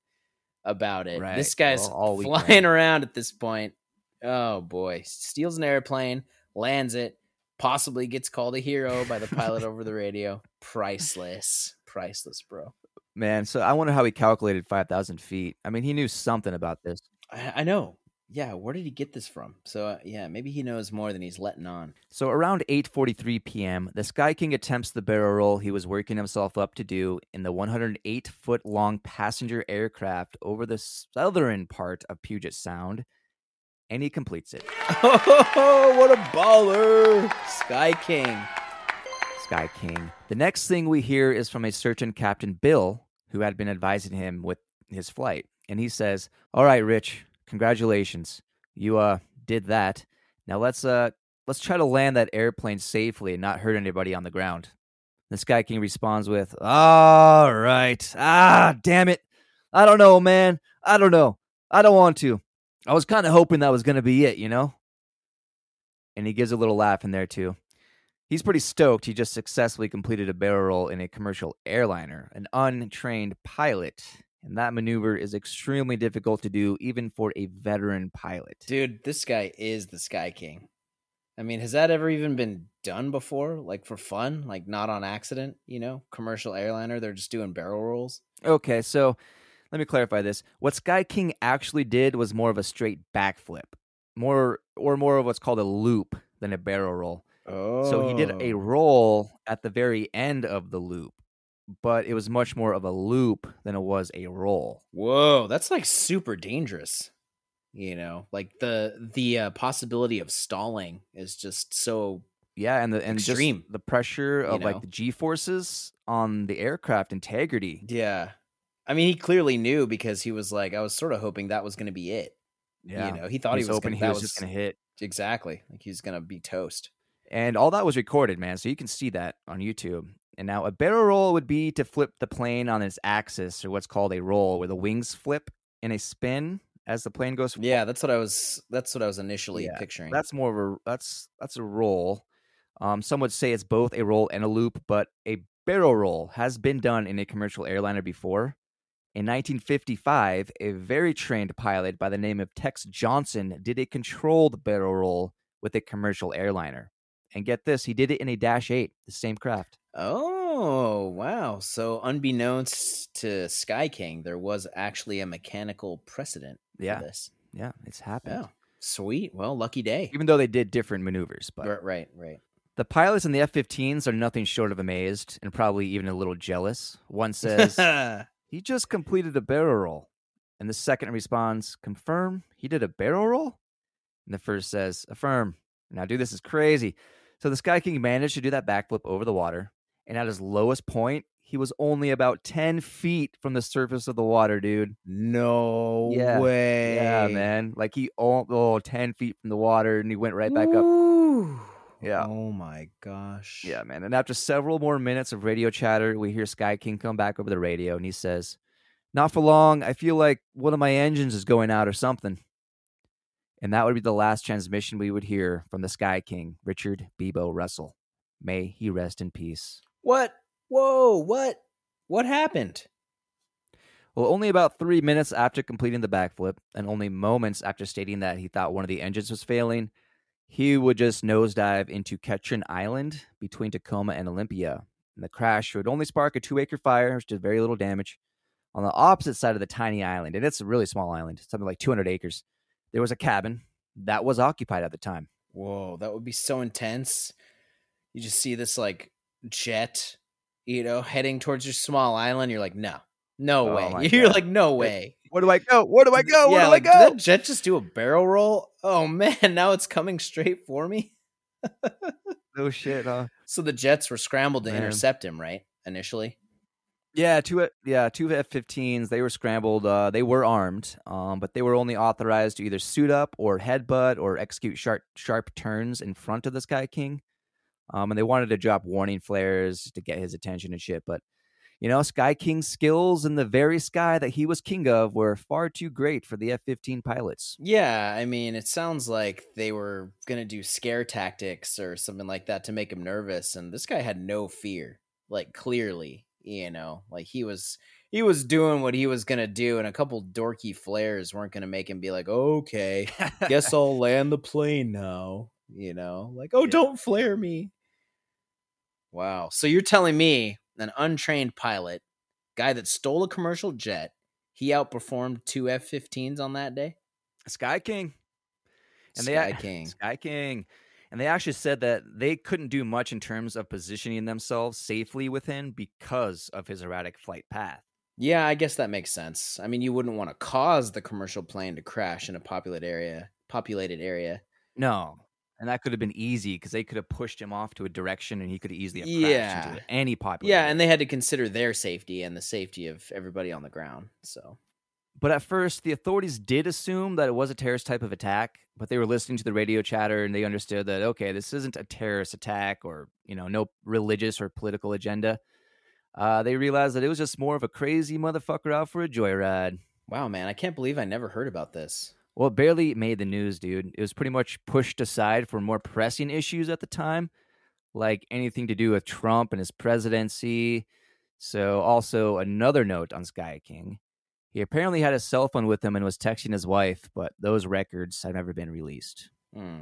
about it. Right. This guy's Well, all flying around at this point. Oh boy, steals an airplane, lands it, possibly gets called a hero by the pilot over the radio. Priceless, priceless, bro. Man, so I wonder how he calculated 5,000 feet. I mean, he knew something about this. I, I know. Yeah, where did he get this from? So uh, yeah, maybe he knows more than he's letting on. So around 8:43 p.m., the Sky King attempts the barrel roll he was working himself up to do in the 108-foot long passenger aircraft over the southern part of Puget Sound, and he completes it. Oh, what a baller! Sky King. Sky King. The next thing we hear is from a certain Captain Bill, who had been advising him with his flight, and he says, "All right, Rich, congratulations, you uh did that. Now let's uh let's try to land that airplane safely and not hurt anybody on the ground." The Sky King responds with, "All right, ah, damn it, I don't know, man, I don't know, I don't want to. I was kind of hoping that was gonna be it, you know." And he gives a little laugh in there too. He's pretty stoked he just successfully completed a barrel roll in a commercial airliner, an untrained pilot. And that maneuver is extremely difficult to do, even for a veteran pilot. Dude, this guy is the Sky King. I mean, has that ever even been done before? Like for fun? Like not on accident, you know? Commercial airliner, they're just doing barrel rolls. Okay, so let me clarify this. What Sky King actually did was more of a straight backflip, more or more of what's called a loop than a barrel roll. Oh. So he did a oh. roll at the very end of the loop, but it was much more of a loop than it was a roll. Whoa, that's like super dangerous. You know, like the the uh, possibility of stalling is just so Yeah, and the and Extreme, just the pressure of know? like the G forces on the aircraft integrity. yeah. I mean, he clearly knew because he was like, I was sort of hoping that was going to be it. Yeah, You know, he thought He's he was hoping gonna, he that was, just gonna hit, exactly like he's going to be toast. And all that was recorded, man. So you can see that on YouTube. And now a barrel roll would be to flip the plane on its axis, or what's called a roll, where the wings flip in a spin as the plane goes. Yeah, that's what I was. That's what I was initially Yeah, picturing. That's more of a that's that's a roll. Um, some would say it's both a roll and a loop, but a barrel roll has been done in a commercial airliner before. In 1955, a very trained pilot by the name of Tex Johnston did a controlled barrel roll with a commercial airliner. And get this, he did it in a Dash 8, the same craft. Oh wow! So unbeknownst to Sky King, there was actually a mechanical precedent Yeah. for this. Yeah, it's happened. Sweet. Well, lucky day. Even though they did different maneuvers, but Right, right, right. the pilots in the F-15s are nothing short of amazed and probably even a little jealous. One says, He just completed a barrel roll. And the second responds, Confirm he did a barrel roll? And the first says, Affirm. Now, dude, this is crazy. So the Sky King managed to do that backflip over the water. And at his lowest point, he was only about 10 feet from the surface of the water, dude. No Yeah. way. Yeah, man. Like he oh, oh 10 feet from the water and he went right back up. Yeah. Oh my gosh. Yeah, man. And after several more minutes of radio chatter, we hear Sky King come back over the radio and he says, Not for long. I feel like one of my engines is going out or something. And that would be the last transmission we would hear from the Sky King, Richard Beebo Russell. May he rest in peace. What? Whoa, what? What happened? Well, only about three minutes after completing the backflip, and only moments after stating that he thought one of the engines was failing, he would just nosedive into Ketron Island between Tacoma and Olympia. And the crash would only spark a two acre fire, which did very little damage. On the opposite side of the tiny island, and it's a really small island, something like 200 acres, there was a cabin that was occupied at the time. Whoa, that would be so intense. You just see this like jet, you know, heading towards your small island. You're like, no, no Oh way. You're God. like, no way. Where do I go? Where do I go? Where yeah, do like I did go? that jet just do a barrel roll? Oh man, now it's coming straight for me. No shit, huh? So the jets were scrambled to Man. intercept him, right? Initially. Yeah, two yeah, two F-15s. They were scrambled. Uh, they were armed, um, but they were only authorized to either suit up or headbutt or execute sharp sharp turns in front of the Sky King. Um, and they wanted to drop warning flares to get his attention and shit. But you know, Sky King's skills in the very sky that he was king of were far too great for the F-15 pilots. Yeah, I mean, it sounds like they were gonna do scare tactics or something like that to make him nervous, and this guy had no fear. Like clearly, you know, like he was he was doing what he was gonna do, and a couple dorky flares weren't gonna make him be like, okay, guess I'll land the plane now. You know, like, oh, Yeah. don't flare me. Wow. So you're telling me an untrained pilot, guy that stole a commercial jet, he outperformed two F-15s on that day? Sky King. And Sky they King. Sky King. And they actually said that they couldn't do much in terms of positioning themselves safely with him because of his erratic flight path. Yeah, I guess that makes sense. I mean, you wouldn't want to cause the commercial plane to crash in a populated area. Populated area. No. And that could have been easy because they could have pushed him off to a direction and he could have easily have Yeah. crashed into any popular. Yeah, area. and they had to consider their safety and the safety of everybody on the ground. So But at first, the authorities did assume that it was a terrorist type of attack, but they were listening to the radio chatter and they understood that, okay, this isn't a terrorist attack or, you know, no religious or political agenda. Uh, they realized that it was just more of a crazy motherfucker out for a joyride. wow, man, I can't believe I never heard about this. Well, it barely made the news, dude. It was pretty much pushed aside for more pressing issues at the time, like anything to do with Trump and his presidency. So, also another note on Sky King. He apparently had his cell phone with him and was texting his wife, but those records have never been released. Hmm.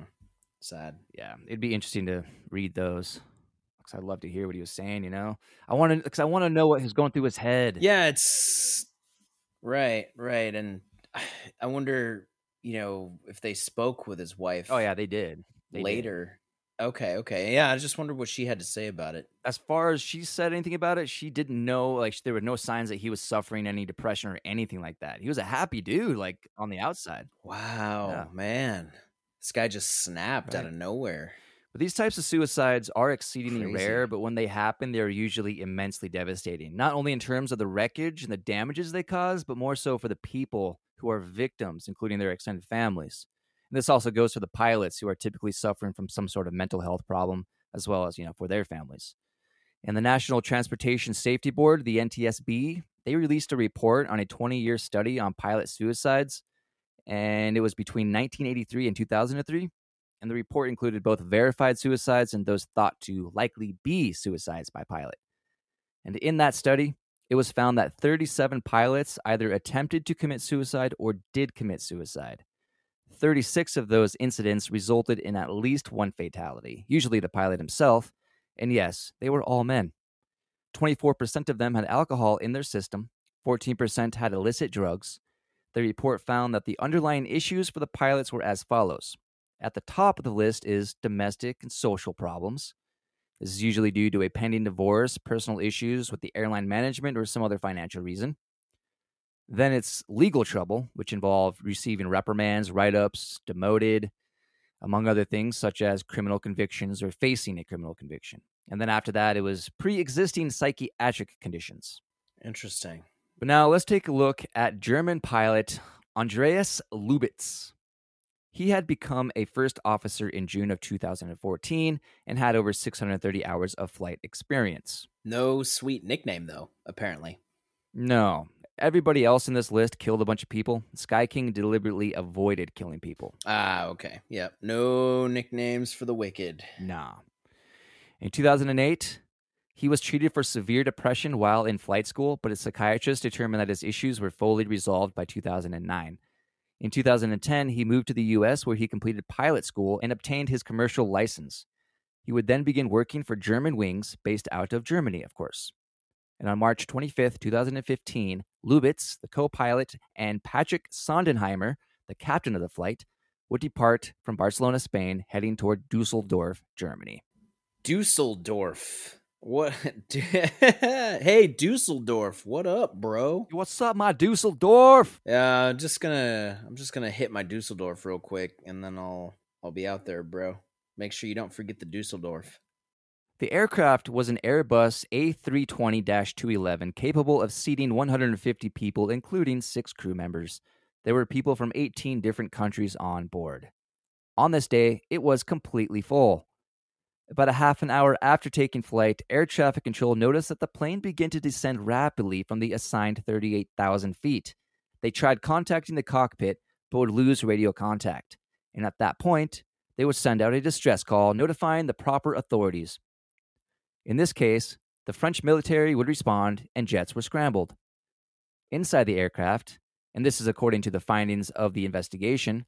Sad. Yeah, it'd be interesting to read those because I'd love to hear what he was saying. You know, I want to because I want to know what was going through his head. Yeah, it's right, right, and I wonder, you know, if they spoke with his wife. Oh yeah, they did They did. later. Okay, okay, yeah. I just wondered what she had to say about it. as far as she said anything about it, she didn't know. Like there were no signs that he was suffering any depression or anything like that. He was a happy dude, like on the outside. Wow, Yeah. man, this guy just snapped out of nowhere. But these types of suicides are exceedingly Crazy. rare, but when they happen, they're usually immensely devastating. Not only in terms of the wreckage and the damages they cause, but more so for the people who are victims, including their extended families. And this also goes for the pilots who are typically suffering from some sort of mental health problem, as well as, you know, for their families. And the National Transportation Safety Board, the NTSB, they released a report on a 20 year study on pilot suicides. And it was between 1983 and 2003 and the report included both verified suicides and those thought to likely be suicides by pilot. And in that study, it was found that 37 pilots either attempted to commit suicide or did commit suicide. 36 of those incidents resulted in at least one fatality, usually the pilot himself, and yes, they were all men. 24% of them had alcohol in their system, 14% had illicit drugs. The report found that the underlying issues for the pilots were as follows at the top of the list is domestic and social problems. This is usually due to a pending divorce, personal issues with the airline management, or some other financial reason. Then it's legal trouble, which involve receiving reprimands, write ups, demoted, among other things, such as criminal convictions or facing a criminal conviction. And then after that, it was pre existing psychiatric conditions. Interesting. But now let's take a look at German pilot Andreas Lubitz. He had become a first officer in June of 2014 and had over 630 hours of flight experience. No sweet nickname, though, apparently. No. Everybody else in this list killed a bunch of people. Sky King deliberately avoided killing people. Ah, okay. Yep. No nicknames for the wicked. Nah. In 2008, he was treated for severe depression while in flight school, but his psychiatrist determined that his issues were fully resolved by 2009. In 2010, he moved to the US where he completed pilot school and obtained his commercial license. He would then begin working for Germanwings, based out of Germany, of course. And on March 25th, 2015, Lubitz, the co pilot, and Patrick Sondenheimer, the captain of the flight, would depart from Barcelona, Spain, heading toward Dusseldorf, Germany. Dusseldorf. What? hey, Dusseldorf. What up, bro? What's up, my Dusseldorf? Yeah, I'm just gonna I'm just gonna hit my Dusseldorf real quick, and then I'll I'll be out there, bro. Make sure you don't forget the Dusseldorf. The aircraft was an Airbus A320 211 capable of seating 150 people, including six crew members. There were people from 18 different countries on board. On this day, it was completely full. About a half an hour after taking flight, air traffic control noticed that the plane began to descend rapidly from the assigned 38,000 feet. They tried contacting the cockpit, but would lose radio contact. And at that point, they would send out a distress call notifying the proper authorities. In this case, the French military would respond and jets were scrambled. Inside the aircraft, and this is according to the findings of the investigation,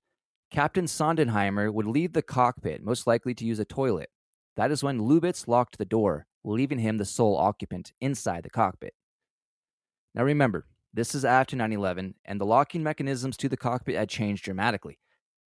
Captain Sondenheimer would leave the cockpit, most likely to use a toilet. That is when Lubitz locked the door, leaving him the sole occupant inside the cockpit. Now remember, this is after 9 11, and the locking mechanisms to the cockpit had changed dramatically.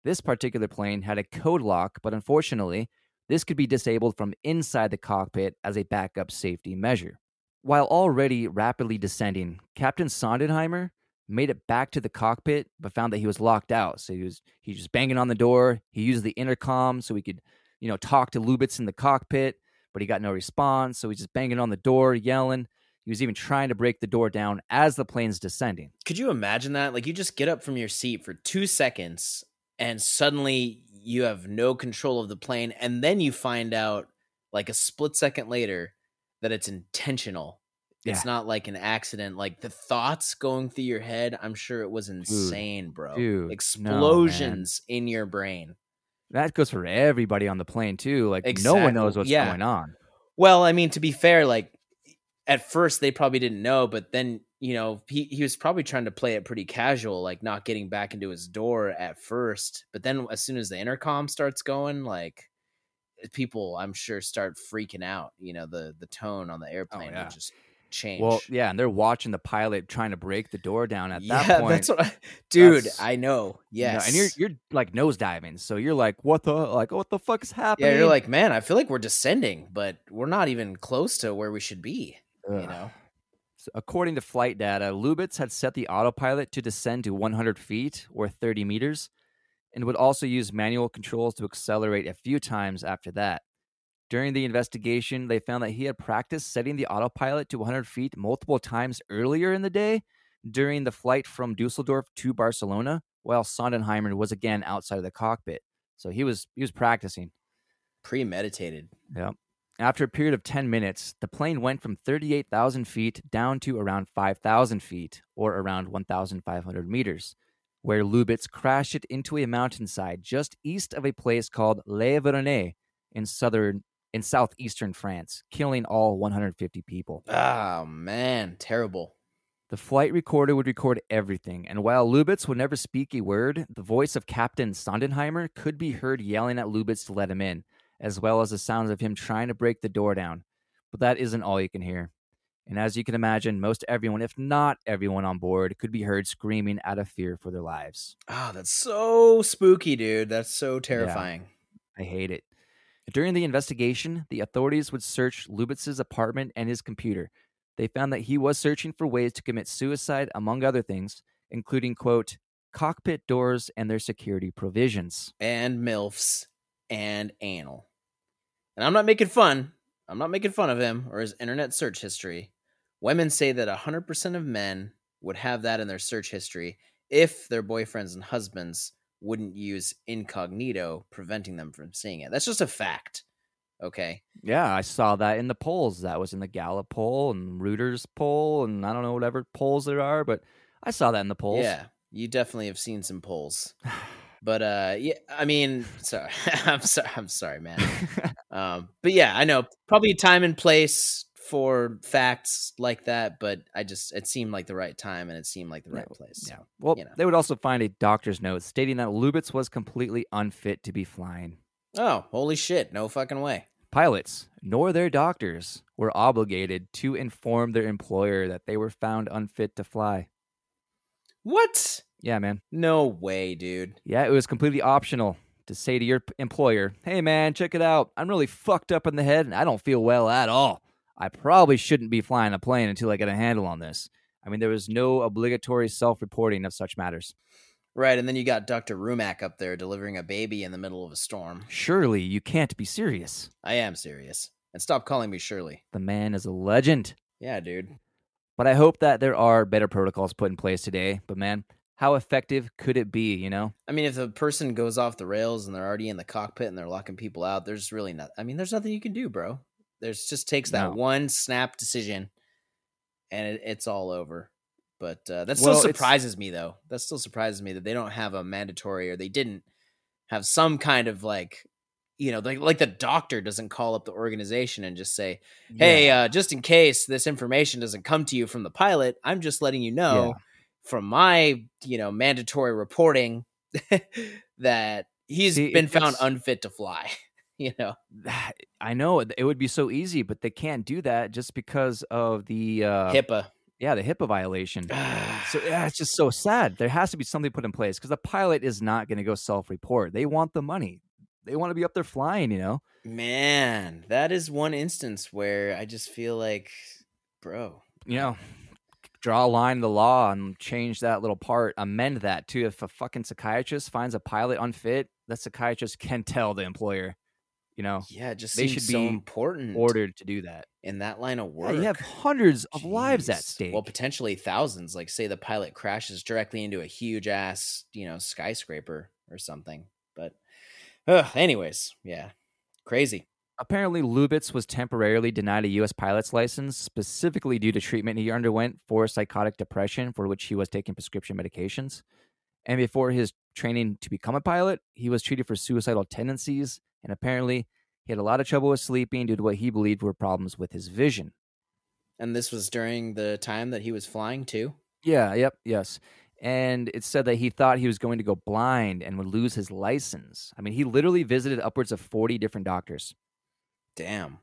This particular plane had a code lock, but unfortunately, this could be disabled from inside the cockpit as a backup safety measure. While already rapidly descending, Captain Sondenheimer made it back to the cockpit, but found that he was locked out. So he was he was banging on the door. He used the intercom so he could you know, talk to Lubitz in the cockpit, but he got no response. So he's just banging on the door, yelling. He was even trying to break the door down as the plane's descending. Could you imagine that? Like you just get up from your seat for two seconds and suddenly you have no control of the plane. And then you find out like a split second later that it's intentional. Yeah. It's not like an accident. Like the thoughts going through your head, I'm sure it was insane, bro. dude, no, Explosions in your brain. That goes for everybody on the plane too. Like no one knows what's yeah. going on. Well, I mean, to be fair, like at first they probably didn't know, but then you know he he was probably trying to play it pretty casual, like not getting back into his door at first. But then as soon as the intercom starts going, like people, I'm sure start freaking out. You know, the the tone on the oh, airplane Oh, yeah. just change. Well, yeah, and they're watching the pilot trying to break the door down at yeah, that point. that's what, I, dude. that's- I know. you know, Yes, and you're you're like nose diving, so you're like, what the like, what the fuck is happening? yeah, you're like, man, I feel like we're descending, but we're not even close to where we should be. You know. So according to flight data, Lubitz had set the autopilot to descend to 100 feet or 30 meters, and would also use manual controls to accelerate a few times after that. During the investigation, they found that he had practiced setting the autopilot to 100 feet multiple times earlier in the day during the flight from Dusseldorf to Barcelona, while Sondenheimer was again outside of the cockpit. So he was he was practicing. Premeditated. After a period of 10 minutes, the plane went from 38,000 feet down to around 5,000 feet, or around 1,500 meters, where Lubitz crashed it into a mountainside just east of a place called Les Veronais in southern in southeastern France, killing all 150 people. Oh man, terrible. The flight recorder would record everything, and while Lubitz would never speak a word, the voice of Captain Sondenheimer could be heard yelling at Lubitz to let him in, as well as the sounds of him trying to break the door down. But that isn't all you can hear. And as you can imagine, most everyone, if not everyone on board, could be heard screaming out of fear for their lives. Oh, that's so spooky, dude. That's so terrifying. I hate it. During the investigation, the authorities would search Lubitz's apartment and his computer. They found that he was searching for ways to commit suicide, among other things, including, quote, cockpit doors and their security provisions. And MILFs and anal. And I'm not making fun. I'm not making fun of him or his internet search history. Women say that 100% of men would have that in their search history if their boyfriends and husbands wouldn't use incognito, preventing them from seeing it. That's just a fact. Okay. Yeah, I saw that in the polls. That was in the Gallup poll and Reuters poll, and I don't know whatever polls there are, but I saw that in the polls. Yeah, you definitely have seen some polls. But uh, yeah, I mean, sorry, I'm sorry, I'm sorry, man. um, but yeah, I know probably time and place for facts like that, but I just it seemed like the right time and it seemed like the right place. Yeah. Well, you know. they would also find a doctor's note stating that Lubitz was completely unfit to be flying. oh, holy shit, no fucking way. Pilots, nor their doctors, were obligated to inform their employer that they were found unfit to fly. What? Yeah, man. No way, dude. Yeah, it was completely optional to say to your employer, hey, man, check it out. I'm really fucked up in the head and I don't feel well at all. I probably shouldn't be flying a plane until I get a handle on this. I mean, there was no obligatory self reporting of such matters. Right, and then you got Dr. Rumack up there delivering a baby in the middle of a storm. Surely you can't be serious. I am serious. And stop calling me Shirley. The man is a legend. Yeah, dude. But I hope that there are better protocols put in place today. But man, how effective could it be, you know? I mean, if the person goes off the rails and they're already in the cockpit and they're locking people out, there's really not. I mean, there's nothing you can do, bro. There's just takes that No. one snap decision, and it, it's all over. But uh, that still Well, surprises me, though. That still surprises me that they don't have a mandatory or they didn't have some kind of like, you know, like like the doctor doesn't call up the organization and just say, "Hey, uh, just in case this information doesn't come to you from the pilot, I'm just letting you know." From my you know mandatory reporting that he's See, been found unfit to fly you know Yeah. I know it it would be so easy, but they can't do that just because of the uh, HIPAA yeah the HIPAA violation. So yeah, it's just so sad. There has to be something put in place because the pilot is not going to go self-report. They want the money. They want to be up there flying. You know. man that is one instance where i just feel like bro You know. Draw a line in the law and change that little part. Amend that too. If a fucking psychiatrist finds a pilot unfit, that psychiatrist can tell the employer. You know, yeah just They should so be important ordered to do that. in that line of Yeah, work you have hundreds of lives at stake. well potentially thousands like say the pilot crashes directly into a huge ass you know skyscraper or something but uh, anyways yeah crazy Apparently, Lubitz was temporarily denied a U.S. pilot's license specifically due to treatment he underwent for psychotic depression, for which he was taking prescription medications. And before his training to become a pilot, he was treated for suicidal tendencies. And apparently, he had a lot of trouble with sleeping due to what he believed were problems with his vision. and this was during the time that he was flying too Yeah, yep, yes. And it said that he thought he was going to go blind and would lose his license. I mean, he literally visited upwards of 40 different doctors. Damn.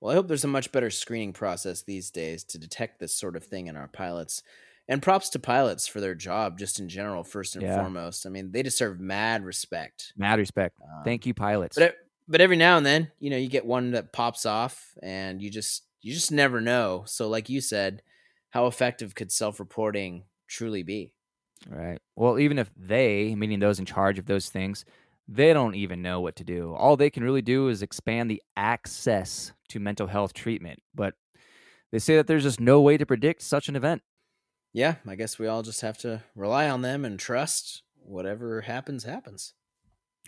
Well, I hope there's a much better screening process these days to detect this sort of thing in our pilots. And props to pilots for their job, just in general, first and Yeah. foremost. I mean, they deserve mad respect. Mad respect. Um, Thank you, pilots. But but every now and then, you know, you get one that pops off, and you just you just never know. So, like you said, how effective could self-reporting truly be? Right. Well, even if they, meaning those in charge of those things, they don't even know what to do. All they can really do is expand the access to mental health treatment. But they say that there's just no way to predict such an event. Yeah, I guess we all just have to rely on them and trust whatever happens happens.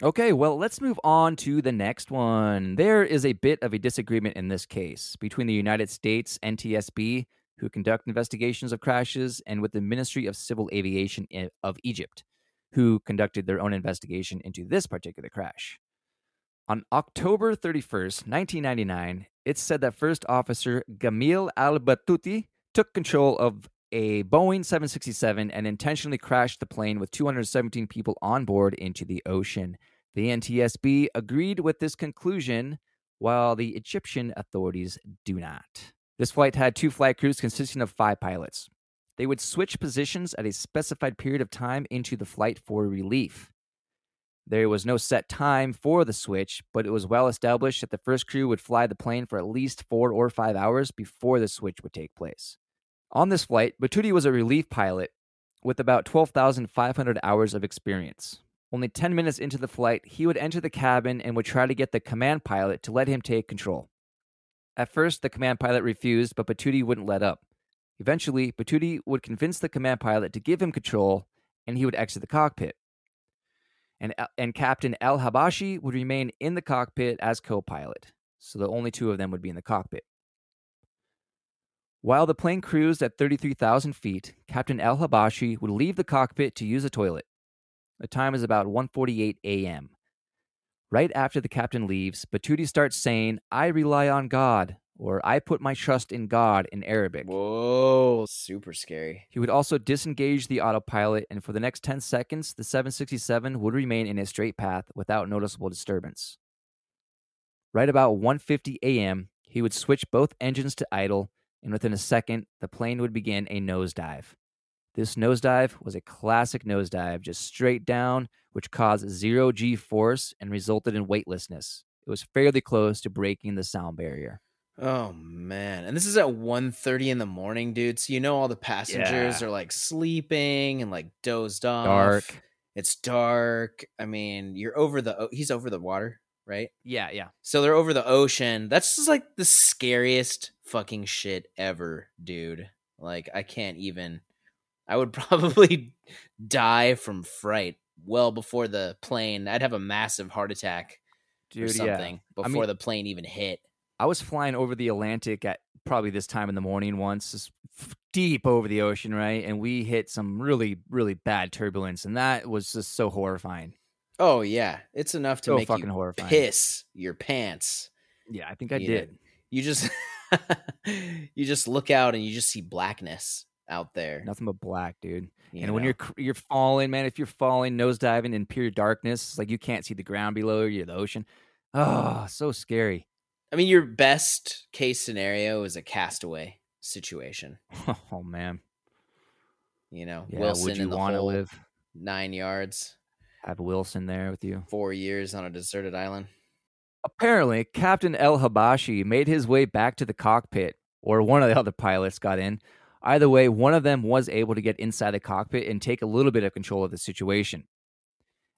Okay, well, let's move on to the next one. There is a bit of a disagreement in this case between the United States NTSB, who conduct investigations of crashes, and with the Ministry of Civil Aviation eh, of Egypt, who conducted their own investigation into this particular crash. On October 31st, 1999, it's said that First Officer Gamil Al Battuti took control of a Boeing 767 and intentionally crashed the plane with 217 people on board into the ocean. The NTSB agreed with this conclusion, while the Egyptian authorities do not. This flight had two flight crews consisting of five pilots. They would switch positions at a specified period of time into the flight for relief. There was no set time for the switch, but it was well established that the first crew would fly the plane for at least four or five hours before the switch would take place. On this flight, Batuti was a relief pilot with about 12,500 hours of experience. Only 10 minutes into the flight, he would enter the cabin and would try to get the command pilot to let him take control. At first, the command pilot refused, but Batuti wouldn't let up. Eventually, Batuti would convince the command pilot to give him control, and he would exit the cockpit. And, uh, and Captain Al Habashi would remain in the cockpit as co pilot, so the only two of them would be in the cockpit. While the plane cruised at 33,000 feet, Captain Al Habashi would leave the cockpit to use a toilet. The time is about 1:48 a.m. Right after the captain leaves, Batuti starts saying, "I rely on God," or "I put my trust in God" in Arabic. Whoa, super scary. He would also disengage the autopilot, and for the next 10 seconds, the 767 would remain in a straight path without noticeable disturbance. Right about 1:50 a.m., he would switch both engines to idle and within a second, the plane would begin a nosedive. This nosedive was a classic nosedive, just straight down, which caused zero G force and resulted in weightlessness. It was fairly close to breaking the sound barrier. Oh man. And this is at 1.30 in the morning, dude. So you know all the passengers Yeah. are like sleeping and like dozed off. Dark. It's dark. I mean, you're over the o- he's over the water, right? Yeah, yeah. So they're over the ocean. That's just like the scariest fucking shit ever, dude. Like I can't even I would probably die from fright well before the plane. I'd have a massive heart attack or Dude, something yeah. before mean- the plane even hit. I was flying over the Atlantic at probably this time in the morning once, just f- deep over the ocean, right? And we hit some really, really bad turbulence, and that was just so horrifying. Oh yeah, it's enough to So make fucking you horrifying. piss your pants. Yeah, I think I you did. know. You just you just look out and you just see blackness out there. Nothing but black, dude. you and when you're you're falling, man, if you're falling nosediving in pure darkness, like you can't see the ground below you, the ocean. Oh, so scary. I mean, your best case scenario is a castaway situation. Oh man, You know, yeah. Wilson would you want to live? nine yards, Have Wilson there with you? four years on a deserted island. Apparently, Captain El Habashi made his way back to the cockpit, or one of the other pilots got in. Either way, one of them was able to get inside the cockpit and take a little bit of control of the situation.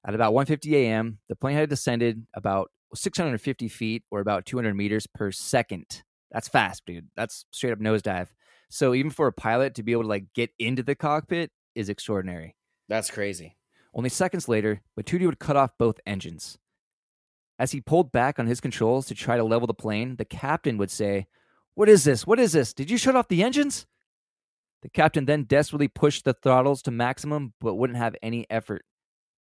At about 1:50 a.m., the plane had descended about 650 feet, or about 200 meters per second. That's fast, dude. That's straight up nosedive. So even for a pilot to be able to like get into the cockpit is extraordinary. That's crazy. Only seconds later, Batuti would cut off both engines. As he pulled back on his controls to try to level the plane, the captain would say, What is this? What is this? Did you shut off the engines? The captain then desperately pushed the throttles to maximum, but wouldn't have any effort.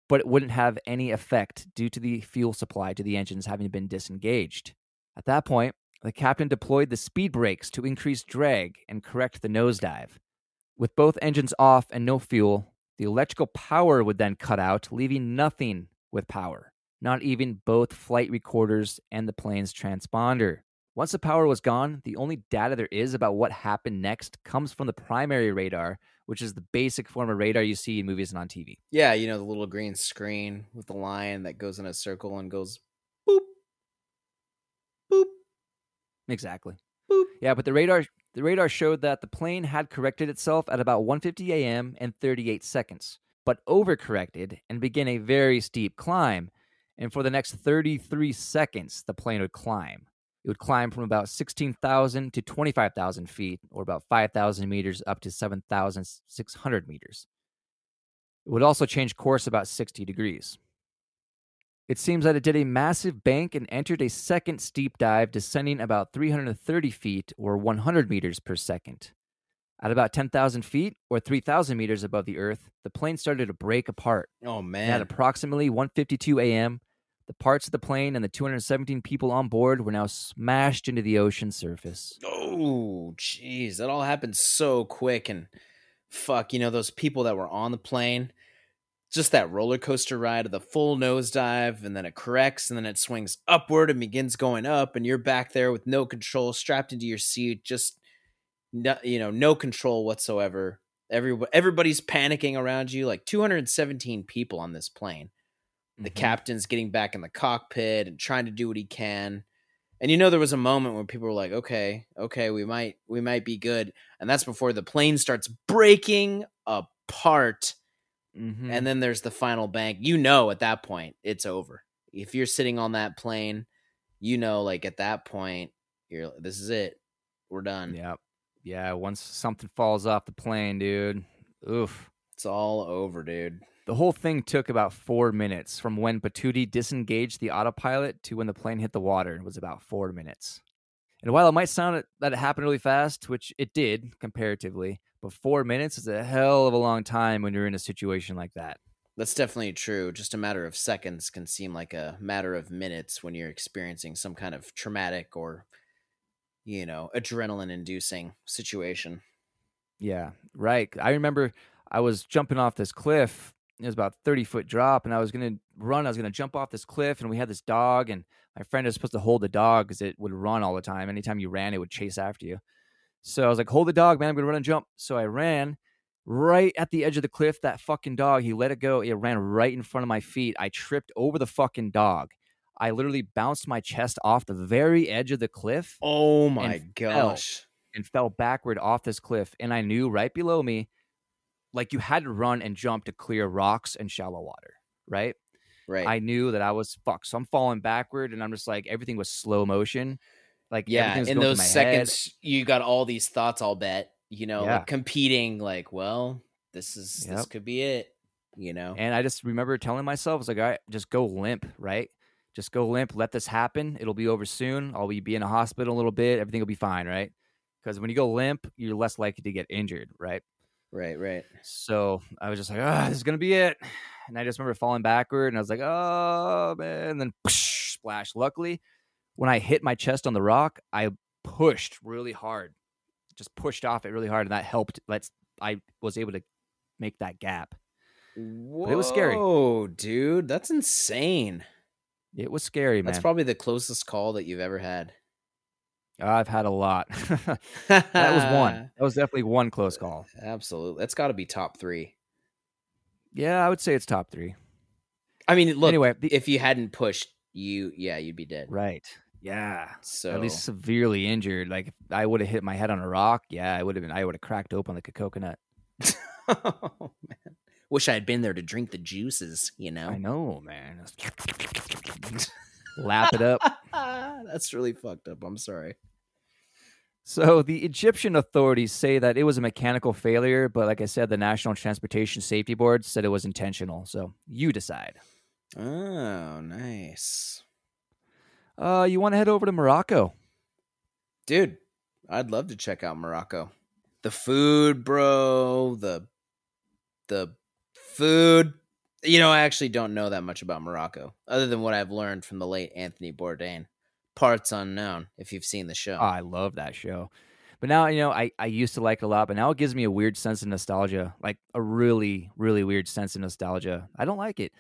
But it wouldn't have any effect due to the fuel supply to the engines having been disengaged. At that point, the captain deployed the speed brakes to increase drag and correct the nosedive. With both engines off and no fuel, the electrical power would then cut out, leaving nothing with power, not even both flight recorders and the plane's transponder. Once the power was gone, the only data there is about what happened next comes from the primary radar, which is the basic form of radar you see in movies and on TV. Yeah, you know the little green screen with the line that goes in a circle and goes boop, boop, Exactly. boop. Yeah, but the radar the radar showed that the plane had corrected itself at about 1:50 a.m. and 38 seconds, but overcorrected and began a very steep climb. And for the next 33 seconds, the plane would climb. It would climb from about 16,000 to 25,000 feet, or about 5,000 meters up to 7,600 meters. It would also change course about 60 degrees. It seems that it did a massive bank and entered a second steep dive, descending about 330 feet or 100 meters per second. At about 10,000 feet or 3,000 meters above the Earth, the plane started to break apart. Oh And man, at approximately 1:52 a.m., the parts of the plane and the 217 people on board were now smashed into the ocean surface. Oh, jeez, that all happened so quick, and fuck, you know those people that were on the plane, just that roller coaster ride of the full nosedive, and then it corrects, and then it swings upward and begins going up, and you're back there with no control, strapped into your seat, just no, you know, no control whatsoever. Every everybody's panicking around you, like 217 people on this plane the Mhm. captain's getting back in the cockpit and trying to do what he can and you know there was a moment where people were like okay okay we might we might be good and that's before the plane starts breaking apart Mhm. and then there's the final bank you know at that point it's over if you're sitting on that plane you know like at that point You're this is it. We're done. yep Yeah. Once something falls off the plane, dude. Oof. It's all over, dude. The whole thing took about four minutes from when Batouti disengaged the autopilot to when the plane hit the water. It was about four minutes. And while it might sound that it happened really fast, which it did comparatively, but four minutes is a hell of a long time when you're in a situation like that. That's definitely true. Just a matter of seconds can seem like a matter of minutes when you're experiencing some kind of traumatic or, you know, adrenaline inducing situation. Yeah, right. I remember I was jumping off this cliff. It was about 30 foot drop, and I was going to run. I was going to jump off this cliff, and we had this dog, and my friend was supposed to hold the dog because it would run all the time. Anytime you ran, it would chase after you. So I was like, hold the dog, man. I'm going to run and jump. So I ran right at the edge of the cliff. That fucking dog, he let it go. It ran right in front of my feet. I tripped over the fucking dog. I literally bounced my chest off the very edge of the cliff. Oh my and gosh. Fell, and fell backward off this cliff. And I knew right below me, like you had to run and jump to clear rocks and shallow water, right? Right. I knew that I was fucked. So I'm falling backward and I'm just like, everything was slow motion. Like, yeah, in those seconds, head. you got all these thoughts, I'll bet, you know, yeah. like competing, like, well, this is, yep. this could be it, you know? And I just remember telling myself, I was like, all right, just go limp, right? Just go limp, let this happen. It'll be over soon. I'll be in a hospital a little bit. Everything will be fine, right? Because when you go limp, you're less likely to get injured, right? Right, right. So I was just like, ah, oh, this is gonna be it. And I just remember falling backward, and I was like, oh man, and then whoosh, splash. Luckily, when I hit my chest on the rock, I pushed really hard, just pushed off it really hard, and that helped. Let's I was able to make that gap. Whoa, but it was scary. Oh, dude, that's insane. It was scary, man. That's probably the closest call that you've ever had. I've had a lot. that was one. That was definitely one close uh, call. Absolutely. That's got to be top three. Yeah, I would say it's top three. I mean, look, anyway, the, if you hadn't pushed, you, yeah, you'd be dead. Right. Yeah. So at least severely injured. Like if I would have hit my head on a rock, yeah, I would have been. I would have cracked open like a coconut. oh man, wish I had been there to drink the juices. You know. I know, man. Lap it up. That's really fucked up. I'm sorry. So the Egyptian authorities say that it was a mechanical failure, but like I said, the National Transportation Safety Board said it was intentional. So you decide. Oh, nice. Uh, you want to head over to Morocco? Dude, I'd love to check out Morocco. The food, bro, the the food. You know, I actually don't know that much about Morocco, other than what I've learned from the late Anthony Bourdain parts unknown if you've seen the show. Oh, I love that show. But now, you know, I, I used to like it a lot, but now it gives me a weird sense of nostalgia, like a really, really weird sense of nostalgia. I don't like it.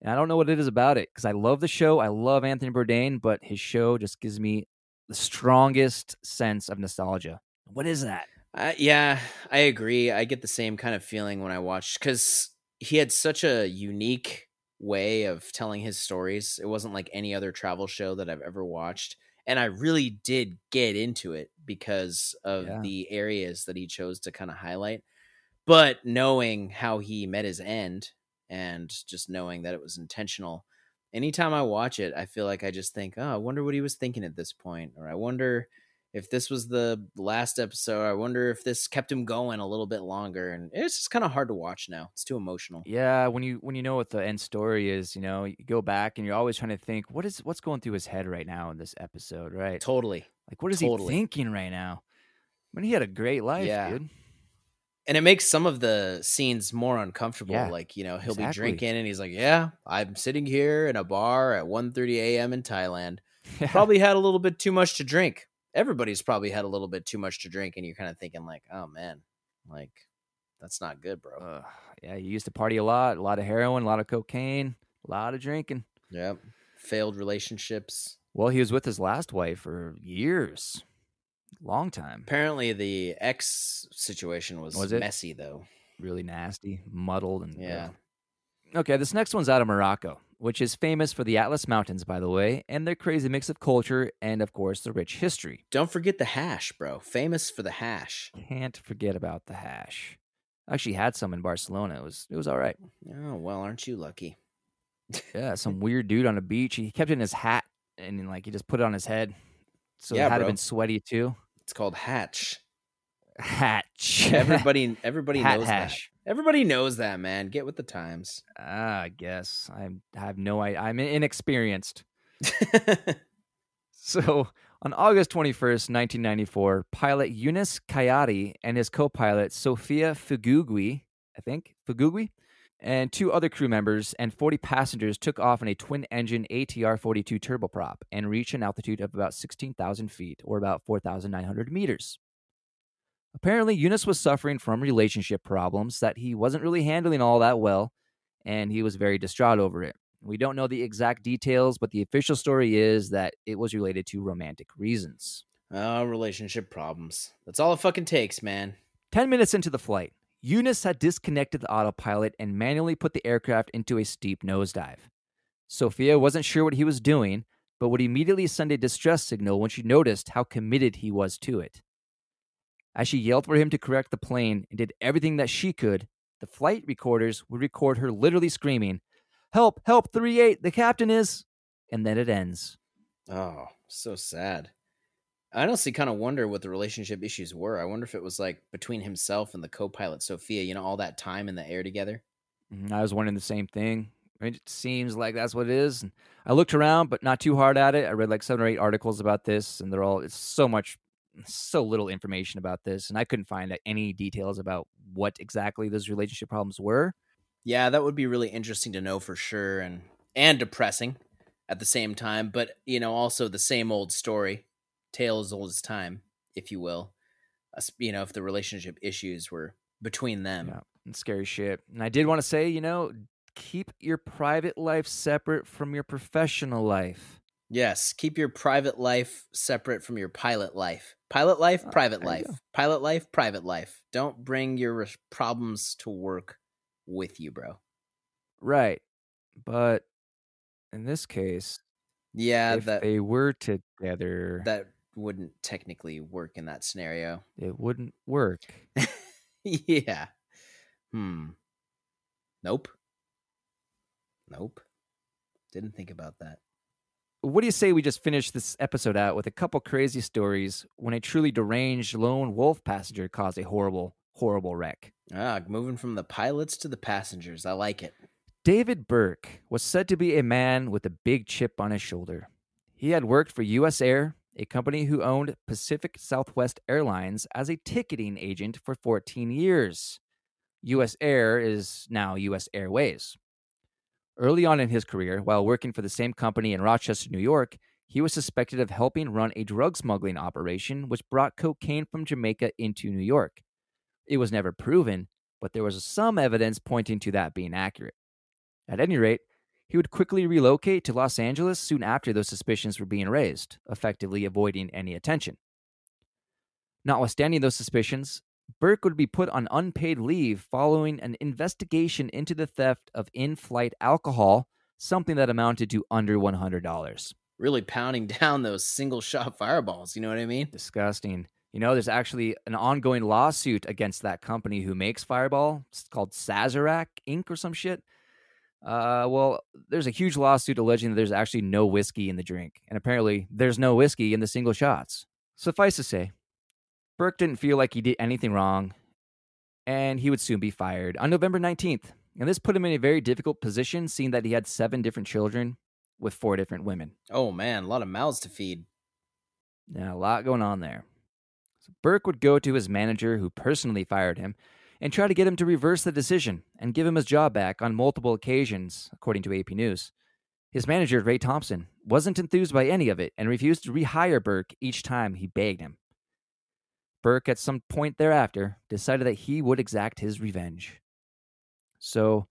And I don't know what it is about it because I love the show. I love Anthony Bourdain, but his show just gives me the strongest sense of nostalgia. What is that? Uh, yeah, I agree. I get the same kind of feeling when I watch because he had such a unique way of telling his stories. It wasn't like any other travel show that I've ever watched. And I really did get into it because of yeah. the areas that he chose to kind of highlight. But knowing how he met his end and just knowing that it was intentional, anytime I watch it, I feel like I just think, oh, I wonder what he was thinking at this point, or I wonder if this was the last episode, I wonder if this kept him going a little bit longer. And it's just kind of hard to watch now. It's too emotional. Yeah, when you when you know what the end story is, you know, you go back and you're always trying to think what is what's going through his head right now in this episode, right? Totally. Like what is totally. he thinking right now? I mean, he had a great life, yeah. dude. And it makes some of the scenes more uncomfortable. Yeah, like, you know, he'll exactly. be drinking and he's like, Yeah, I'm sitting here in a bar at 1 30 a.m. in Thailand. Probably had a little bit too much to drink everybody's probably had a little bit too much to drink and you're kind of thinking like oh man like that's not good bro. Uh, yeah you used to party a lot a lot of heroin a lot of cocaine a lot of drinking. Yep failed relationships. Well he was with his last wife for years long time. Apparently the ex situation was, was messy though. Really nasty muddled and yeah. Okay this next one's out of morocco which is famous for the Atlas Mountains, by the way, and their crazy mix of culture and, of course, the rich history. Don't forget the hash, bro. Famous for the hash. Can't forget about the hash. I actually had some in Barcelona. It was it was all right. Oh well, aren't you lucky? yeah, some weird dude on a beach. He kept it in his hat and like he just put it on his head. So Yeah, it had to bro. have been sweaty too. It's called Hatch. Hatch. Everybody, everybody Hat knows hash. that. Everybody knows that, man. Get with the times. Ah, I guess I have no idea. I'm inexperienced. So on August 21st, 1994, pilot Yunus Khayati and his co-pilot Sofia Fugugui, I think, Fugugui, and two other crew members and 40 passengers took off in a twin-engine ATR-42 turboprop and reached an altitude of about 16,000 feet, or about 4,900 meters. Apparently, Eunice was suffering from relationship problems that he wasn't really handling all that well, and he was very distraught over it. We don't know the exact details, but the official story is that it was related to romantic reasons. oh, relationship problems. That's all it fucking takes, man. 10 minutes into the flight, Eunice had disconnected the autopilot and manually put the aircraft into a steep nosedive. Sophia wasn't sure what he was doing, but would immediately send a distress signal when she noticed how committed he was to it. As she yelled for him to correct the plane and did everything that she could, the flight recorders would record her literally screaming, Help, help, 3 8, the captain is. And then it ends. Oh, so sad. I honestly kind of wonder what the relationship issues were. I wonder if it was like between himself and the co-pilot Sophia. You know, all that time in the air together. Mhm, I was wondering the same thing. It seems like that's what it is. I looked around, but not too hard at it. I read like seven or eight articles about this, and they're all it's so much, so little information about this, and I couldn't find any details about what exactly those relationship problems were. Yeah, that would be really interesting to know for sure, and and depressing at the same time. But you know, also the same old story, tale as old as time, if you will. You know, if the relationship issues were between them. Yeah, and scary shit. And I did want to say, you know, keep your private life separate from your professional life. Yes, keep your private life separate from your pilot life. Pilot life, Ah, private life. Pilot life, private life. Don't bring your problems to work with you, bro. Right. But in this case, Yeah, if that they were together, that wouldn't technically work in that scenario. it wouldn't work. yeah. Hmm. Nope. Nope. Didn't think about that. What do you say we just finish this episode out with a couple crazy stories when a truly deranged lone wolf passenger caused a horrible, horrible wreck? Ah, moving from the pilots to the passengers. I like it. David Burke was said to be a man with a big chip on his shoulder. He had worked for US Air, a company who owned Pacific Southwest Airlines, as a ticketing agent for 14 years. US Air is now US Airways. Early on in his career, while working for the same company in Rochester, New York, he was suspected of helping run a drug smuggling operation which brought cocaine from Jamaica into New York. It was never proven, but there was some evidence pointing to that being accurate. At any rate, he would quickly relocate to Los Angeles soon after those suspicions were being raised, effectively avoiding any attention. Notwithstanding those suspicions, Burke would be put on unpaid leave following an investigation into the theft of in flight alcohol, something that amounted to under $100. Really pounding down those single shot fireballs. You know what I mean? Disgusting. You know, there's actually an ongoing lawsuit against that company who makes Fireball. It's called Sazerac Inc. or some shit. Uh, well, there's a huge lawsuit alleging that there's actually no whiskey in the drink, and apparently there's no whiskey in the single shots. Suffice to say, Burke didn't feel like he did anything wrong, and he would soon be fired on November 19th. And this put him in a very difficult position, seeing that he had seven different children with four different women. Oh man, a lot of mouths to feed. Yeah, a lot going on there. So Burke would go to his manager, who personally fired him, and try to get him to reverse the decision and give him his job back on multiple occasions, according to AP News. His manager, Ray Thompson, wasn't enthused by any of it and refused to rehire Burke each time he begged him. Burke, at some point thereafter, decided that he would exact his revenge. So,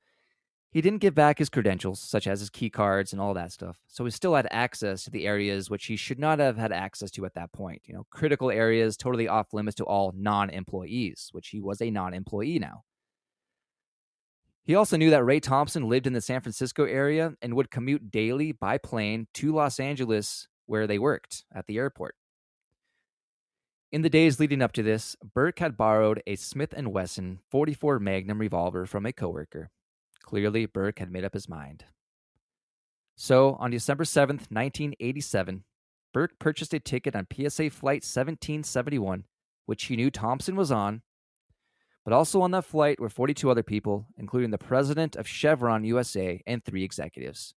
he didn't give back his credentials, such as his key cards and all that stuff. So he still had access to the areas which he should not have had access to at that point. You know, critical areas totally off limits to all non employees, which he was a non employee now. He also knew that Ray Thompson lived in the San Francisco area and would commute daily by plane to Los Angeles, where they worked at the airport. In the days leading up to this, Burke had borrowed a Smith & Wesson 44 Magnum revolver from a coworker. Clearly, Burke had made up his mind. So, on December 7th, 1987, Burke purchased a ticket on PSA Flight 1771, which he knew Thompson was on. But also on that flight were 42 other people, including the president of Chevron USA and three executives.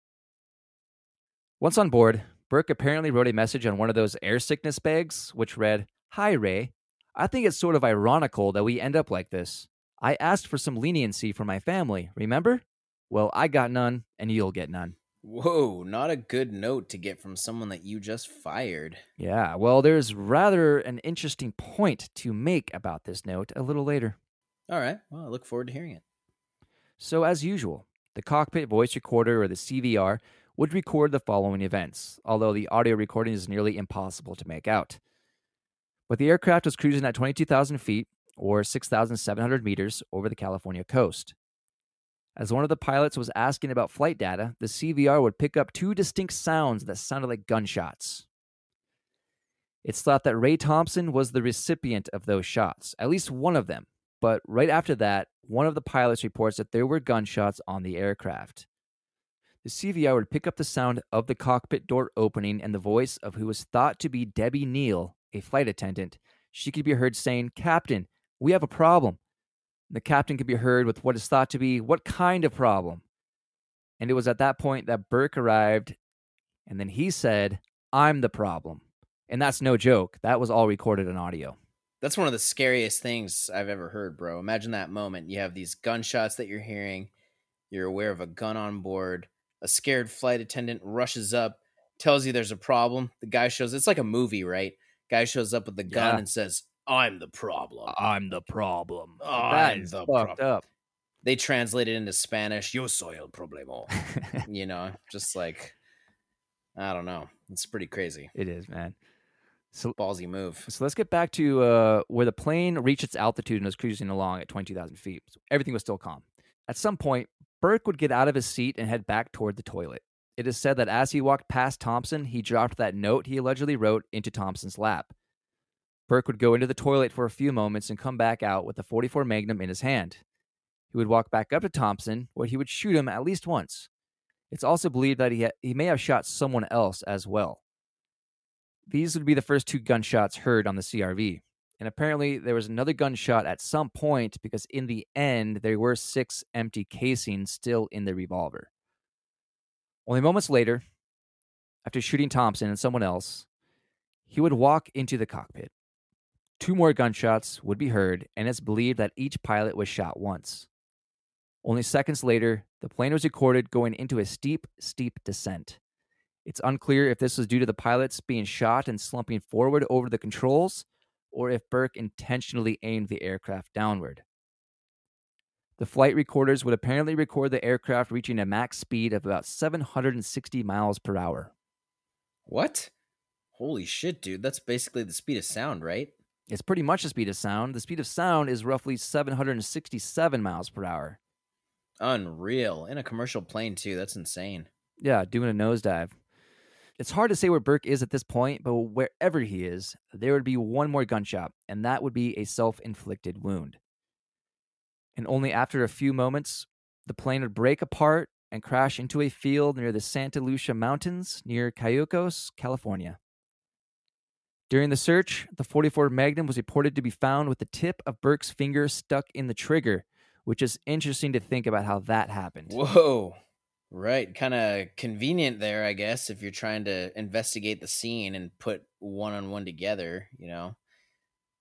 Once on board, Burke apparently wrote a message on one of those air sickness bags, which read, Hi, Ray. I think it's sort of ironical that we end up like this. I asked for some leniency for my family, remember? Well, I got none, and you'll get none. Whoa, not a good note to get from someone that you just fired. Yeah, well, there's rather an interesting point to make about this note a little later. All right. Well, I look forward to hearing it. So, as usual, the cockpit voice recorder or the CVR would record the following events, although the audio recording is nearly impossible to make out. But the aircraft was cruising at 22,000 feet, or 6,700 meters, over the California coast. As one of the pilots was asking about flight data, the CVR would pick up two distinct sounds that sounded like gunshots. It's thought that Ray Thompson was the recipient of those shots, at least one of them. But right after that, one of the pilots reports that there were gunshots on the aircraft. The CVR would pick up the sound of the cockpit door opening and the voice of who was thought to be Debbie Neal, a flight attendant. She could be heard saying, Captain, we have a problem. The captain could be heard with what is thought to be what kind of problem. And it was at that point that Burke arrived, and then he said, I'm the problem. And that's no joke. That was all recorded in audio. That's one of the scariest things I've ever heard, bro. Imagine that moment. You have these gunshots that you're hearing, you're aware of a gun on board, a scared flight attendant rushes up, tells you there's a problem. The guy shows it's like a movie, right? Guy shows up with the gun Yeah. and says, I'm the problem. I'm the problem. I'm the fucked problem. up. They translate it into Spanish, yo soy el problema. you know, just like, I don't know. It's pretty crazy. it is, man. So, Ballsy move. so let's get back to uh, where the plane reached its altitude and was cruising along at 22,000 feet. So everything was still calm. At some point, Burke would get out of his seat and head back toward the toilet. It is said that as he walked past Thompson, he dropped that note he allegedly wrote into Thompson's lap. Burke would go into the toilet for a few moments and come back out with the 44 Magnum in his hand. He would walk back up to Thompson, where he would shoot him at least once. It's also believed that he, ha- he may have shot someone else as well. These would be the first two gunshots heard on the CRV. And apparently, there was another gunshot at some point because, in the end, there were six empty casings still in the revolver. Only moments later, after shooting Thompson and someone else, he would walk into the cockpit. Two more gunshots would be heard, and it's believed that each pilot was shot once. Only seconds later, the plane was recorded going into a steep, steep descent. It's unclear if this was due to the pilots being shot and slumping forward over the controls, or if Burke intentionally aimed the aircraft downward. The flight recorders would apparently record the aircraft reaching a max speed of about 760 miles per hour. What? Holy shit, dude. That's basically the speed of sound, right? It's pretty much the speed of sound. The speed of sound is roughly 767 miles per hour. Unreal. In a commercial plane, too. That's insane. Yeah, doing a nosedive. It's hard to say where Burke is at this point, but wherever he is, there would be one more gunshot, and that would be a self inflicted wound. And only after a few moments, the plane would break apart and crash into a field near the Santa Lucia Mountains near Cayucos, California. During the search, the 44 Magnum was reported to be found with the tip of Burke's finger stuck in the trigger, which is interesting to think about how that happened. Whoa. Right. Kind of convenient there, I guess, if you're trying to investigate the scene and put one on one together, you know.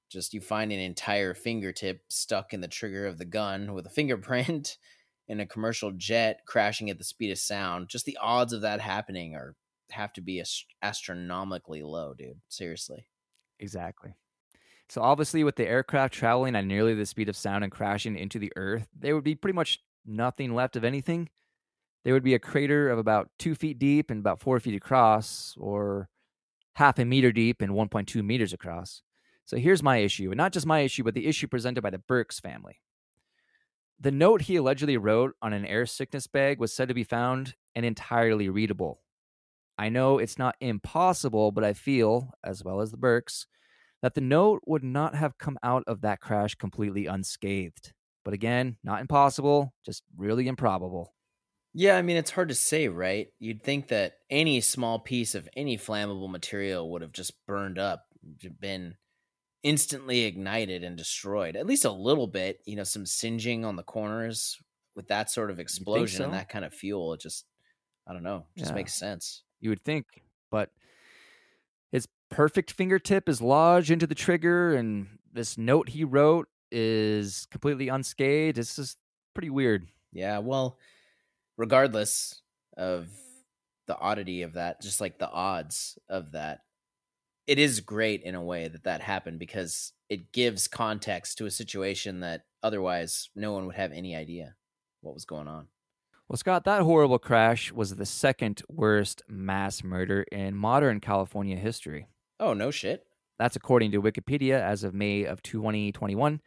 Just you find an entire fingertip stuck in the trigger of the gun with a fingerprint in a commercial jet crashing at the speed of sound. Just the odds of that happening are have to be ast- astronomically low, dude. Seriously. Exactly. So obviously, with the aircraft traveling at nearly the speed of sound and crashing into the Earth, there would be pretty much nothing left of anything. There would be a crater of about two feet deep and about four feet across, or half a meter deep and 1.2 meters across. So here's my issue, and not just my issue, but the issue presented by the Burks family. The note he allegedly wrote on an air sickness bag was said to be found and entirely readable. I know it's not impossible, but I feel, as well as the Burks, that the note would not have come out of that crash completely unscathed. But again, not impossible, just really improbable. Yeah, I mean, it's hard to say, right? You'd think that any small piece of any flammable material would have just burned up, been instantly ignited and destroyed. At least a little bit, you know, some singeing on the corners with that sort of explosion and that kind of fuel. It just, I don't know, just Yeah. makes sense. You would think, but his perfect fingertip is lodged into the trigger, and this note he wrote is completely unscathed. It's just pretty weird. Yeah, well, regardless of the oddity of that, just like the odds of that, it is great in a way that that happened because it gives context to a situation that otherwise no one would have any idea what was going on. Well, Scott, that horrible crash was the second worst mass murder in modern California history. Oh, no shit. That's according to Wikipedia as of May of 2021.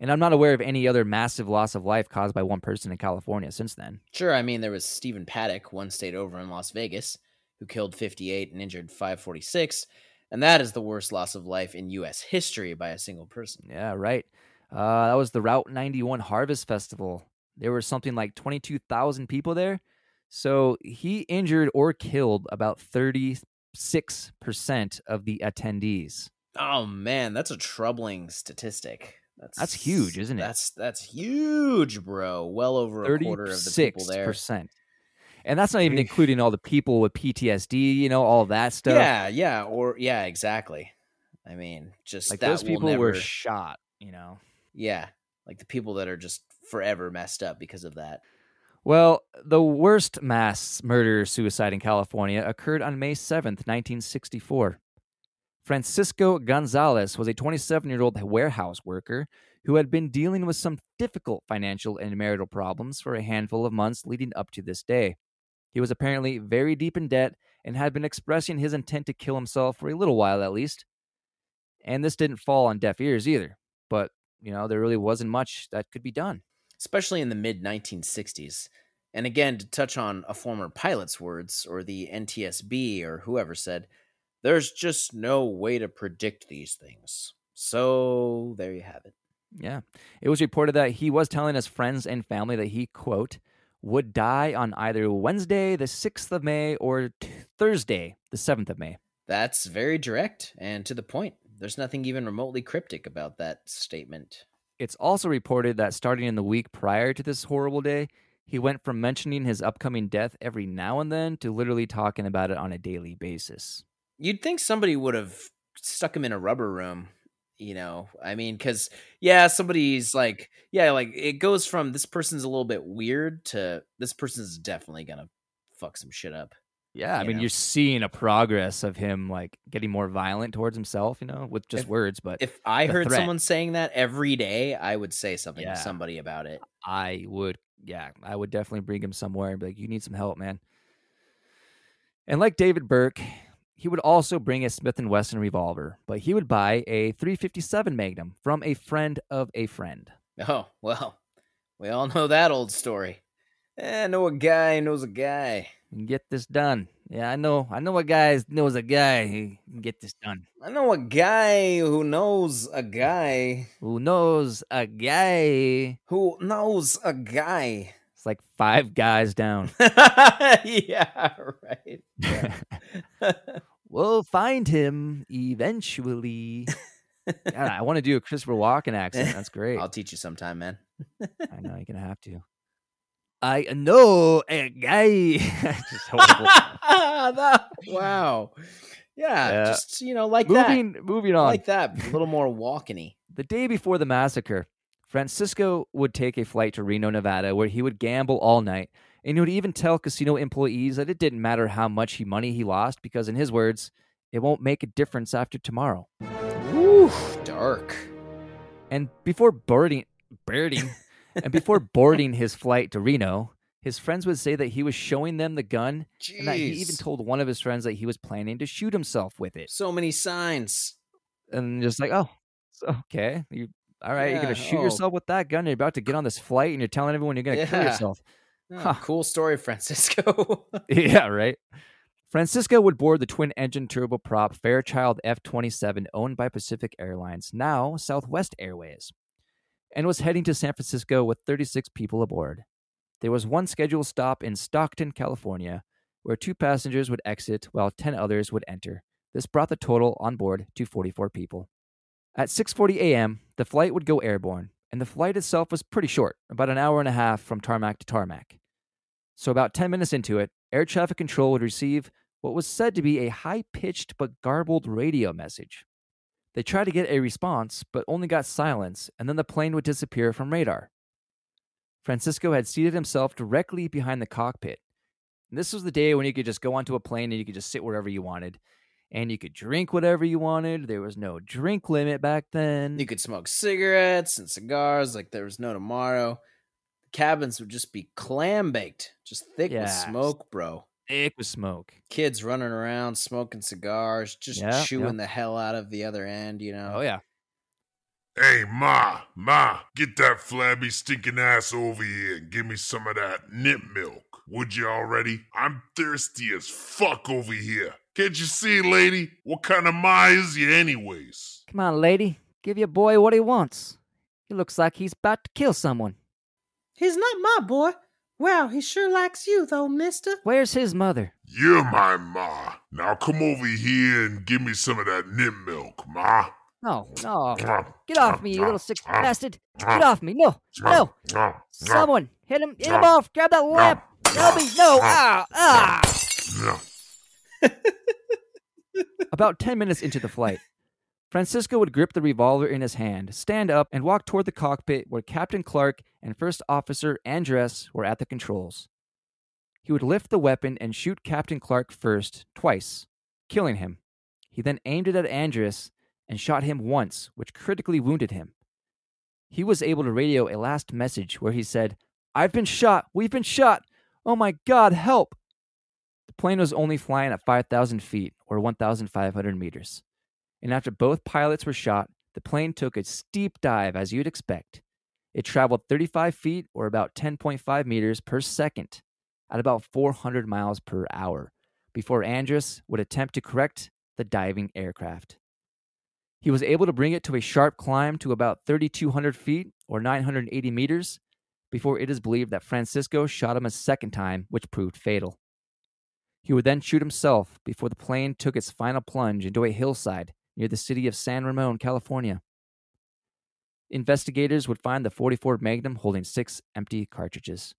And I'm not aware of any other massive loss of life caused by one person in California since then. Sure, I mean, there was Stephen Paddock, one state over in Las Vegas, who killed 58 and injured 546. And that is the worst loss of life in U.S. history by a single person. Yeah, right. Uh, that was the Route 91 Harvest Festival. There were something like 22,000 people there. So he injured or killed about 36% of the attendees. Oh man, that's a troubling statistic. That's That's huge, isn't it? That's that's huge, bro. Well over a quarter of the people there. 36%. And that's not even including all the people with PTSD, you know, all that stuff. Yeah, yeah, or yeah, exactly. I mean, just Like those people never, were shot, you know. yeah, like the people that are just forever messed up because of that. Well, the worst mass murder suicide in California occurred on May 7th, 1964. Francisco Gonzalez was a 27 year old warehouse worker who had been dealing with some difficult financial and marital problems for a handful of months leading up to this day. He was apparently very deep in debt and had been expressing his intent to kill himself for a little while at least. And this didn't fall on deaf ears either. But, you know, there really wasn't much that could be done. especially in the mid 1960s. And again, to touch on a former pilot's words, or the NTSB, or whoever said, there's just no way to predict these things. So there you have it. Yeah. It was reported that he was telling his friends and family that he, quote, would die on either Wednesday, the 6th of May, or t- Thursday, the 7th of May. That's very direct and to the point. There's nothing even remotely cryptic about that statement. It's also reported that starting in the week prior to this horrible day, he went from mentioning his upcoming death every now and then to literally talking about it on a daily basis. You'd think somebody would have stuck him in a rubber room, you know? I mean, because, yeah, somebody's like, yeah, like it goes from this person's a little bit weird to this person's definitely gonna fuck some shit up. Yeah, I mean, know? you're seeing a progress of him like getting more violent towards himself, you know, with just If- words. But If I heard threat. someone saying that every day, I would say something Yeah. to somebody about it. I would, yeah, I would definitely bring him somewhere and be like, you need some help, man. And like David Burke, he would also bring a Smith and Wesson revolver, but he would buy a 357 Magnum from a friend of a friend. Oh, well, we all know that old story. Eh, I know a guy knows a guy. And get this done. Yeah, I know. I know a guy knows a guy can get this done. I know a guy who knows a guy Who knows a guy? who knows a guy. It's like five guys down. yeah, right. Yeah. we'll find him eventually. God, I want to do a Christopher Walken accent. That's great. I'll teach you sometime, man. I know you're gonna have to. I know a guy. That- wow. Yeah, Yeah. just you know, like that. moving, moving on. Like that. A little more walkeny. the day before the massacre, Francisco would take a flight to Reno, Nevada, where he would gamble all night, and he would even tell casino employees that it didn't matter how much he money he lost, because in his words, it won't make a difference after tomorrow. Woo, dark. And before boarding, boarding, and before boarding his flight to Reno, his friends would say that he was showing them the gun, and that he even told one of his friends that he was planning to shoot himself with it. so many signs. And just like, oh, okay, you all right? You're gonna shoot oh. yourself with that gun. You're about to get on this flight, and you're telling everyone you're gonna kill yourself. Oh, Huh. Cool story, Francisco. yeah, right. Francisco would board the twin engine turboprop Fairchild F 27 owned by Pacific Airlines, now Southwest Airways, and was heading to San Francisco with 36 people aboard. there was one scheduled stop in Stockton, California, where two passengers would exit while 10 others would enter. This brought the total on board to 44 people. At 6:40 a.m., the flight would go airborne, and the flight itself was pretty short, about an hour and a half from tarmac to tarmac. So about 10 minutes into it, air traffic control would receive what was said to be a high-pitched but garbled radio message. They tried to get a response, but only got silence, and then the plane would disappear from radar. Francisco had seated himself directly behind the cockpit. And this was the day when you could just go onto a plane and you could just sit wherever you wanted. And you could drink whatever you wanted. There was no drink limit back then. You could smoke cigarettes and cigars like there was no tomorrow. The cabins would just be clam baked, just thick with smoke, bro. Thick with smoke. Kids running around smoking cigars, just Yeah, chewing yeah. the hell out of the other end, you know. Oh, yeah. Hey, Ma, Ma, get that flabby, stinking ass over here and give me some of that nip milk. Would you already? I'm thirsty as fuck over here. Can't you see, lady? What kind of Ma is you, anyways? Come on, lady. Give your boy what he wants. He looks like he's about to kill someone. He's not my boy. Wow, he sure likes you, though, mister. Where's his mother? You're my Ma. Now come over here and give me some of that nip milk, Ma. No, no. Get off me, you little sick bastard. Get off me. No, no. no. Someone, hit him, hit him off. Grab that lamp. Help me. No, ah, ah. About 10 minutes into the flight, Francisco would grip the revolver in his hand, stand up, and walk toward the cockpit where Captain Clark and First Officer Andres were at the controls. He would lift the weapon and shoot Captain Clark first, twice, killing him. He then aimed it at Andres and shot him once, which critically wounded him. He was able to radio a last message where he said, I've been shot! We've been shot! Oh my god, help! The plane was only flying at 5,000 feet, or 1,500 meters. And after both pilots were shot, the plane took a steep dive as you'd expect. It traveled 35 feet, or about 10.5 meters per second, at about 400 miles per hour, before Andrus would attempt to correct the diving aircraft. He was able to bring it to a sharp climb to about 3,200 feet, or 980 meters, before it is believed that Francisco shot him a second time, which proved fatal. He would then shoot himself before the plane took its final plunge into a hillside near the city of San Ramon, California. Investigators would find the 44 Magnum holding six empty cartridges.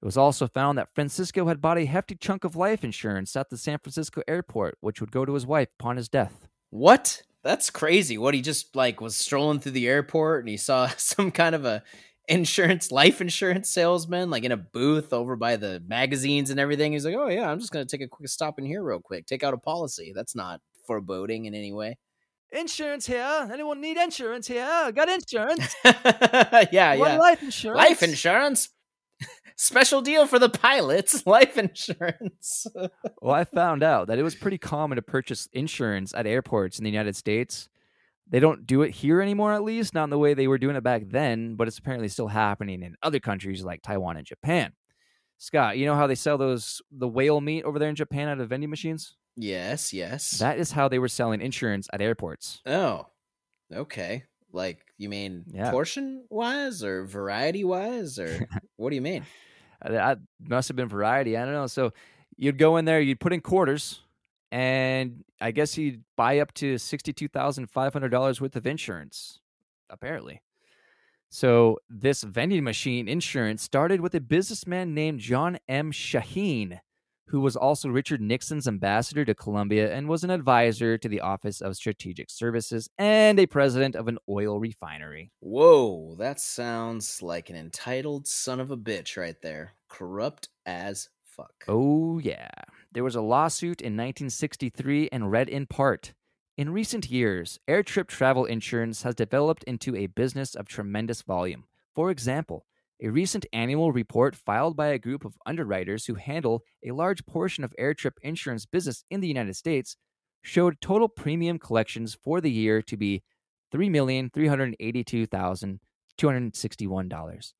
It was also found that Francisco had bought a hefty chunk of life insurance at the San Francisco airport, which would go to his wife upon his death. What? That's crazy. What he just like was strolling through the airport and he saw some kind of a insurance life insurance salesman like in a booth over by the magazines and everything. He's like, "Oh yeah, I'm just going to take a quick stop in here real quick. Take out a policy." That's not foreboding in any way. Insurance here? Anyone need insurance here? Got insurance? yeah, yeah. life insurance? Life insurance. Special deal for the pilots. Life insurance. well, I found out that it was pretty common to purchase insurance at airports in the United States. They don't do it here anymore, at least, not in the way they were doing it back then, but it's apparently still happening in other countries like Taiwan and Japan. Scott, you know how they sell those the whale meat over there in Japan out of vending machines? yes, yes. That is how they were selling insurance at airports. Oh, okay. Like you mean Yeah. portion wise or variety wise or what do you mean? Uh, That must have been variety. I don't know. So you'd go in there, you'd put in quarters, and I guess he'd buy up to sixty-two thousand five hundred dollars worth of insurance. Apparently, so this vending machine insurance started with a businessman named John M. Shaheen, who was also Richard Nixon's ambassador to Colombia and was an advisor to the Office of Strategic Services and a president of an oil refinery. Whoa, that sounds like an entitled son of a bitch right there. Corrupt as fuck. Oh, yeah. There was a lawsuit in 1963 and read in part In recent years, air trip travel insurance has developed into a business of tremendous volume. For example, a recent annual report filed by a group of underwriters who handle a large portion of air trip insurance business in the United States showed total premium collections for the year to be $3,382,261.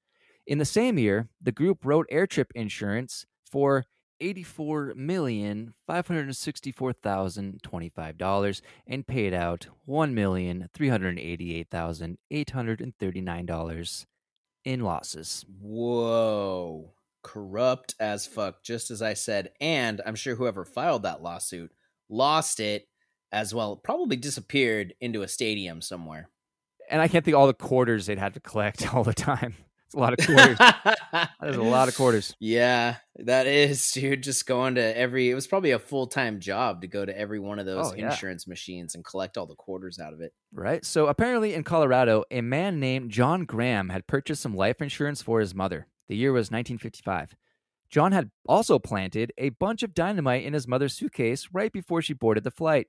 In the same year, the group wrote air trip insurance for $84,564,025 and paid out $1,388,839. in losses. Whoa. Corrupt as fuck, just as I said. And I'm sure whoever filed that lawsuit lost it as well, probably disappeared into a stadium somewhere. And I can't think all the quarters they'd had to collect all the time. It's a lot of quarters. That is a lot of quarters. Yeah, that is, dude. Just going to every, it was probably a full time job to go to every one of those Oh, yeah. insurance machines and collect all the quarters out of it. Right. So apparently in Colorado, a man named John Graham had purchased some life insurance for his mother. The year was 1955. John had also planted a bunch of dynamite in his mother's suitcase right before she boarded the flight.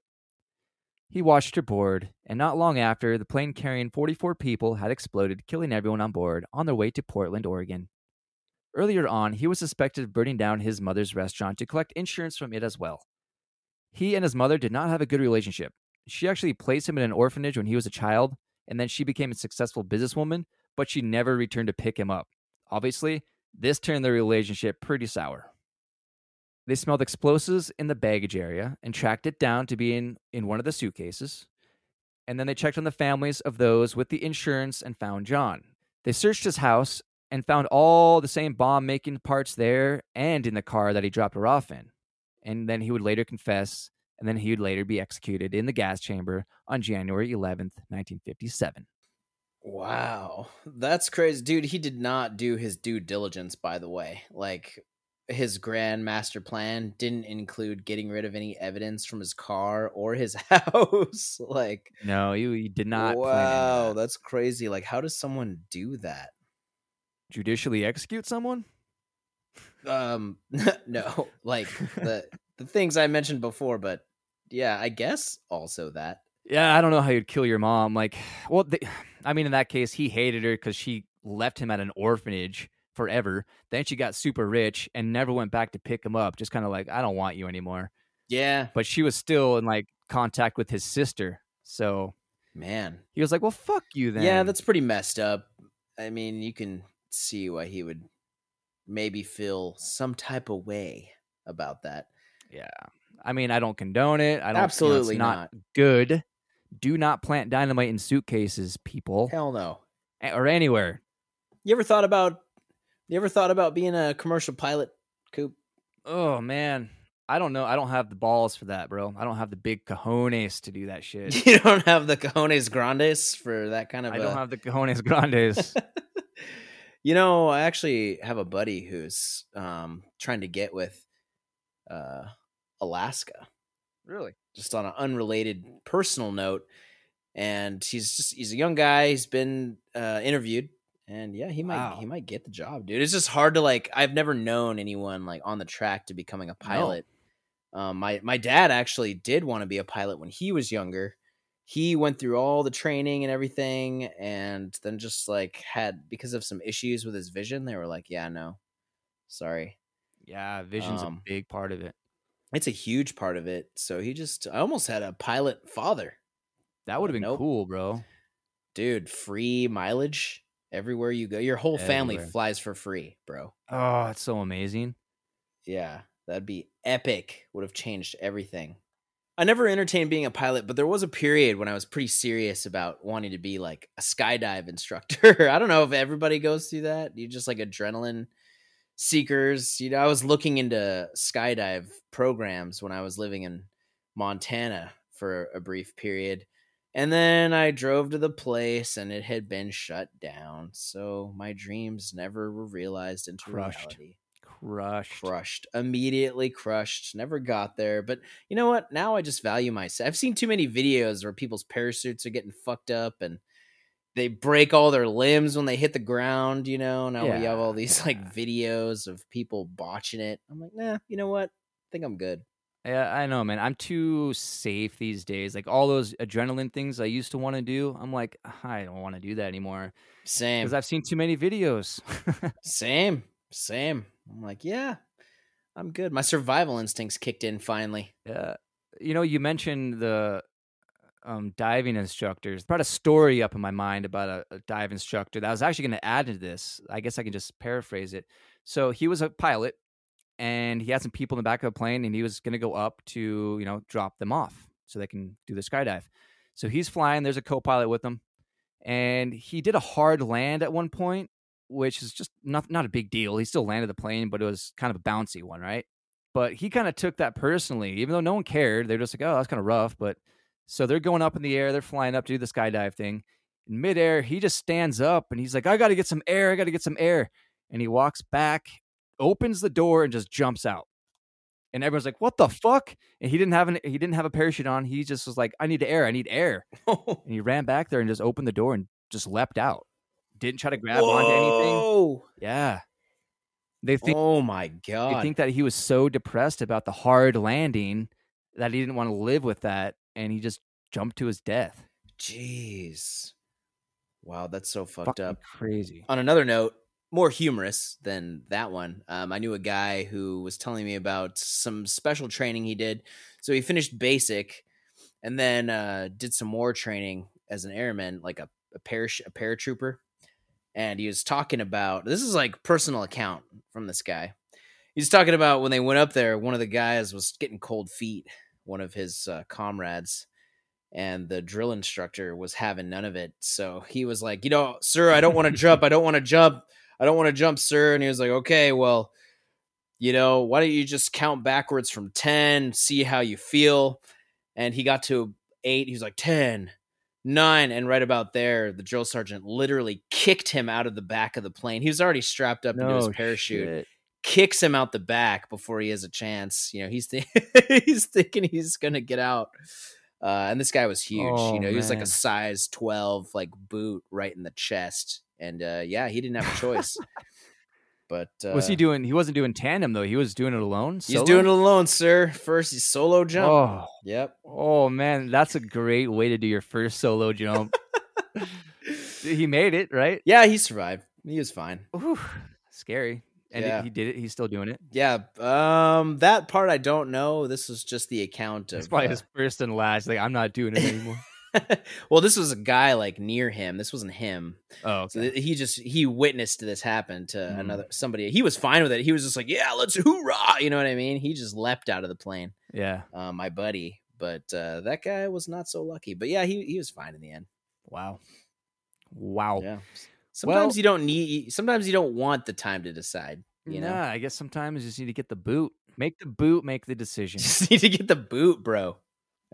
He watched her board, and not long after, the plane carrying 44 people had exploded, killing everyone on board on their way to Portland, Oregon. Earlier on, he was suspected of burning down his mother's restaurant to collect insurance from it as well. He and his mother did not have a good relationship. She actually placed him in an orphanage when he was a child, and then she became a successful businesswoman, but she never returned to pick him up. Obviously, this turned their relationship pretty sour. They smelled explosives in the baggage area and tracked it down to be in, in one of the suitcases. And then they checked on the families of those with the insurance and found John. They searched his house and found all the same bomb making parts there and in the car that he dropped her off in. And then he would later confess, and then he would later be executed in the gas chamber on January 11th, 1957. Wow. That's crazy. Dude, he did not do his due diligence, by the way. Like, his grand master plan didn't include getting rid of any evidence from his car or his house. like, No, you, you did not plan wow, that. that's crazy. Like, how does someone do that? Judicially execute someone. Um, no, like the the things I mentioned before, but yeah, I guess also that. Yeah, I don't know how you'd kill your mom. Like, well, they, I mean, in that case, he hated her because she left him at an orphanage forever. Then she got super rich and never went back to pick him up. Just kind of like, I don't want you anymore. Yeah, But she was still in like contact with his sister. So man. he was like, well, fuck you then. Yeah, that's pretty messed up. I mean, you can see why he would maybe feel some type of way about that. yeah. I mean, I don't condone it. I don't. you know, it's Absolutely not, not. good. Do not plant dynamite in suitcases, people, Hell no. Or anywhere. You ever thought about you ever thought about being a commercial pilot, Coop? Oh man, I don't know. I don't have the balls for that, bro. I don't have the big cojones to do that shit. You don't have the cojones grandes for that kind of I a- don't have the cojones grandes. you know, I actually have a buddy who's um trying to get with uh Alaska. really? just on an unrelated personal note. And he's just he's a young guy. He's been uh, interviewed, and yeah, he might Wow. he might get the job, dude. It's just hard to like. I've never known anyone like on the track to becoming a pilot. Um, my my dad actually did want to be a pilot when he was younger. He went through all the training and everything, and then just like had because of some issues with his vision, they were like, "Yeah, no, sorry." Yeah, vision's Um, a big part of it. It's a huge part of it. So he just, I almost had a pilot father. That would have been nope. cool, bro. dude free mileage everywhere you go your whole family flies for free bro Oh, it's so amazing. yeah that'd be epic would have changed everything i never entertained being a pilot but there was a period when i was pretty serious about wanting to be like a skydive instructor i don't know if everybody goes through that you just like adrenaline seekers you know i was looking into skydive programs when i was living in montana for a brief period and then I drove to the place and it had been shut down. So my dreams never were realized into Crushed. reality. Crushed. Crushed. Immediately crushed. Never got there. But you know what? Now I just value myself. I've seen too many videos where people's parachutes are getting fucked up and they break all their limbs when they hit the ground, you know. Now we have all these like videos of people botching it. I'm like, nah, you know what? I think I'm good. Yeah, I know, man. I'm too safe these days. Like all those adrenaline things I used to want to do, I'm like, I don't want to do that anymore Same. because I've seen too many videos. Same, same. I'm like, yeah, I'm good. My survival instincts kicked in finally. Yeah. You know, you mentioned the um, diving instructors. Brought a story up in my mind about a, a dive instructor that I was actually going to add to this. I guess I can just paraphrase it. So he was a pilot and he had some people in the back of a plane and he was going to go up to, you know, drop them off so they can do the skydive. So he's flying. There's a co pilot with him. And he did a hard land at one point which is just not not a big deal. He still landed the plane, but it was kind of a bouncy one, right? But he kind of took that personally, even though no one cared. They're just like, oh, that's kind of rough. But so they're going up in the air, they're flying up to do the skydive thing. In midair, he just stands up and he's like, I got to get some air. I got to get some air. And he walks back, opens the door, and just jumps out. And everyone's like, "What the fuck?" And he didn't have an he didn't have a parachute on. He just was like, "I need air. I need air." And he ran back there and just opened the door and just leapt out. Didn't try to grab onto anything. Whoa. Yeah. They think Oh my god. they think that he was so depressed about the hard landing that he didn't want to live with that and he just jumped to his death. Jeez. Wow, that's so fucked Fucking up. crazy. On another note, more humorous than that one. Um, I knew a guy who was telling me about some special training he did. So he finished basic, and then uh, did some more training as an airman, like a a, parash- a paratrooper. And he was talking about this is like personal account from this guy. He's talking about when they went up there. One of the guys was getting cold feet. One of his uh, comrades, and the drill instructor was having none of it. So he was like, "You know, sir, I don't want to jump. I don't want to jump. I don't want to jump, sir." And he was like, "Okay, well, you know, why don't you just count backwards from 10, see how you feel?" And he got to 8. He was like, 10, 9, and right about there, the drill sergeant literally kicked him out of the back of the plane. He was already strapped up into his parachute shit. kicks him out the back before he has a chance. You know, he's th- he's thinking he's gonna get out. Uh, and this guy was huge. Oh, you know, he was like a size twelve, like boot right in the chest. And uh, yeah, he didn't have a choice. but uh, was he doing he wasn't doing tandem though. He was doing it alone. He's doing it alone, sir. First, he's solo jump. Oh, Yep. oh man, that's a great way to do your first solo jump. he made it, right? Yeah, he survived. He was fine. Ooh, scary. And Yeah. he did it. He's still doing it. Yeah. Um, that part I don't know. This was just the account of. It's probably uh, his first and last. Like I'm not doing it anymore. well, this was a guy like near him. This wasn't him. oh, So okay. th- he just he witnessed this happen to Mhm. another somebody. He was fine with it. He was just like, "Yeah, let's hoorah!" You know what I mean? He just leapt out of the plane. yeah. Uh, my buddy, but uh, that guy was not so lucky. But yeah, he he was fine in the end. Wow. Wow. Yeah. Sometimes Well- you don't need. Sometimes you don't want the time to decide. You know, I guess sometimes you just need to get the boot. Make the boot make the decision. just need to get the boot, bro.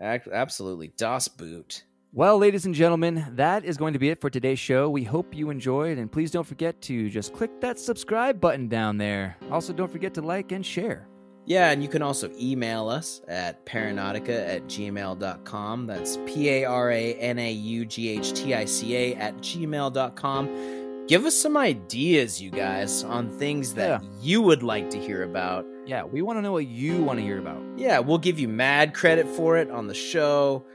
Absolutely, Das Boot. Well, ladies and gentlemen, that is going to be it for today's show. We hope you enjoyed, and please don't forget to just click that subscribe button down there. Also, don't forget to like and share. Yeah, and you can also email us at paranaughtica at gmail.com. That's P A R A N A U G H T I C A at gmail.com. Give us some ideas, you guys, on things that you would like to hear about. Yeah, we want to know what you want to hear about. Yeah, we'll give you mad credit for it on the show.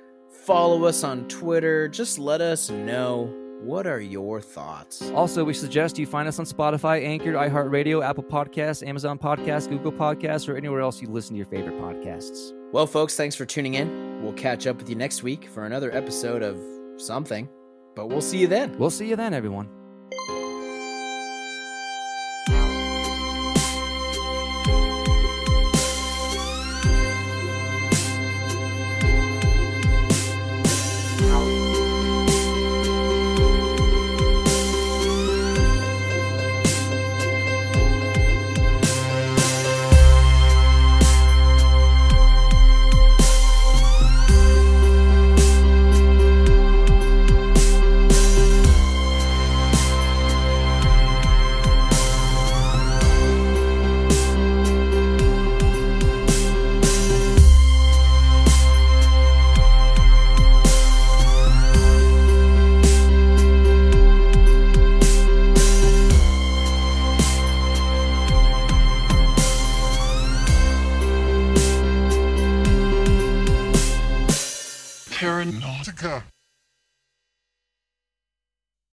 Follow us on Twitter. Just let us know what are your thoughts. Also, we suggest you find us on Spotify, Anchor, iHeartRadio, Apple Podcasts, Amazon Podcasts, Google Podcasts, or anywhere else you listen to your favorite podcasts. Well, folks, thanks for tuning in. We'll catch up with you next week for another episode of something, but we'll see you then. We'll see you then, everyone.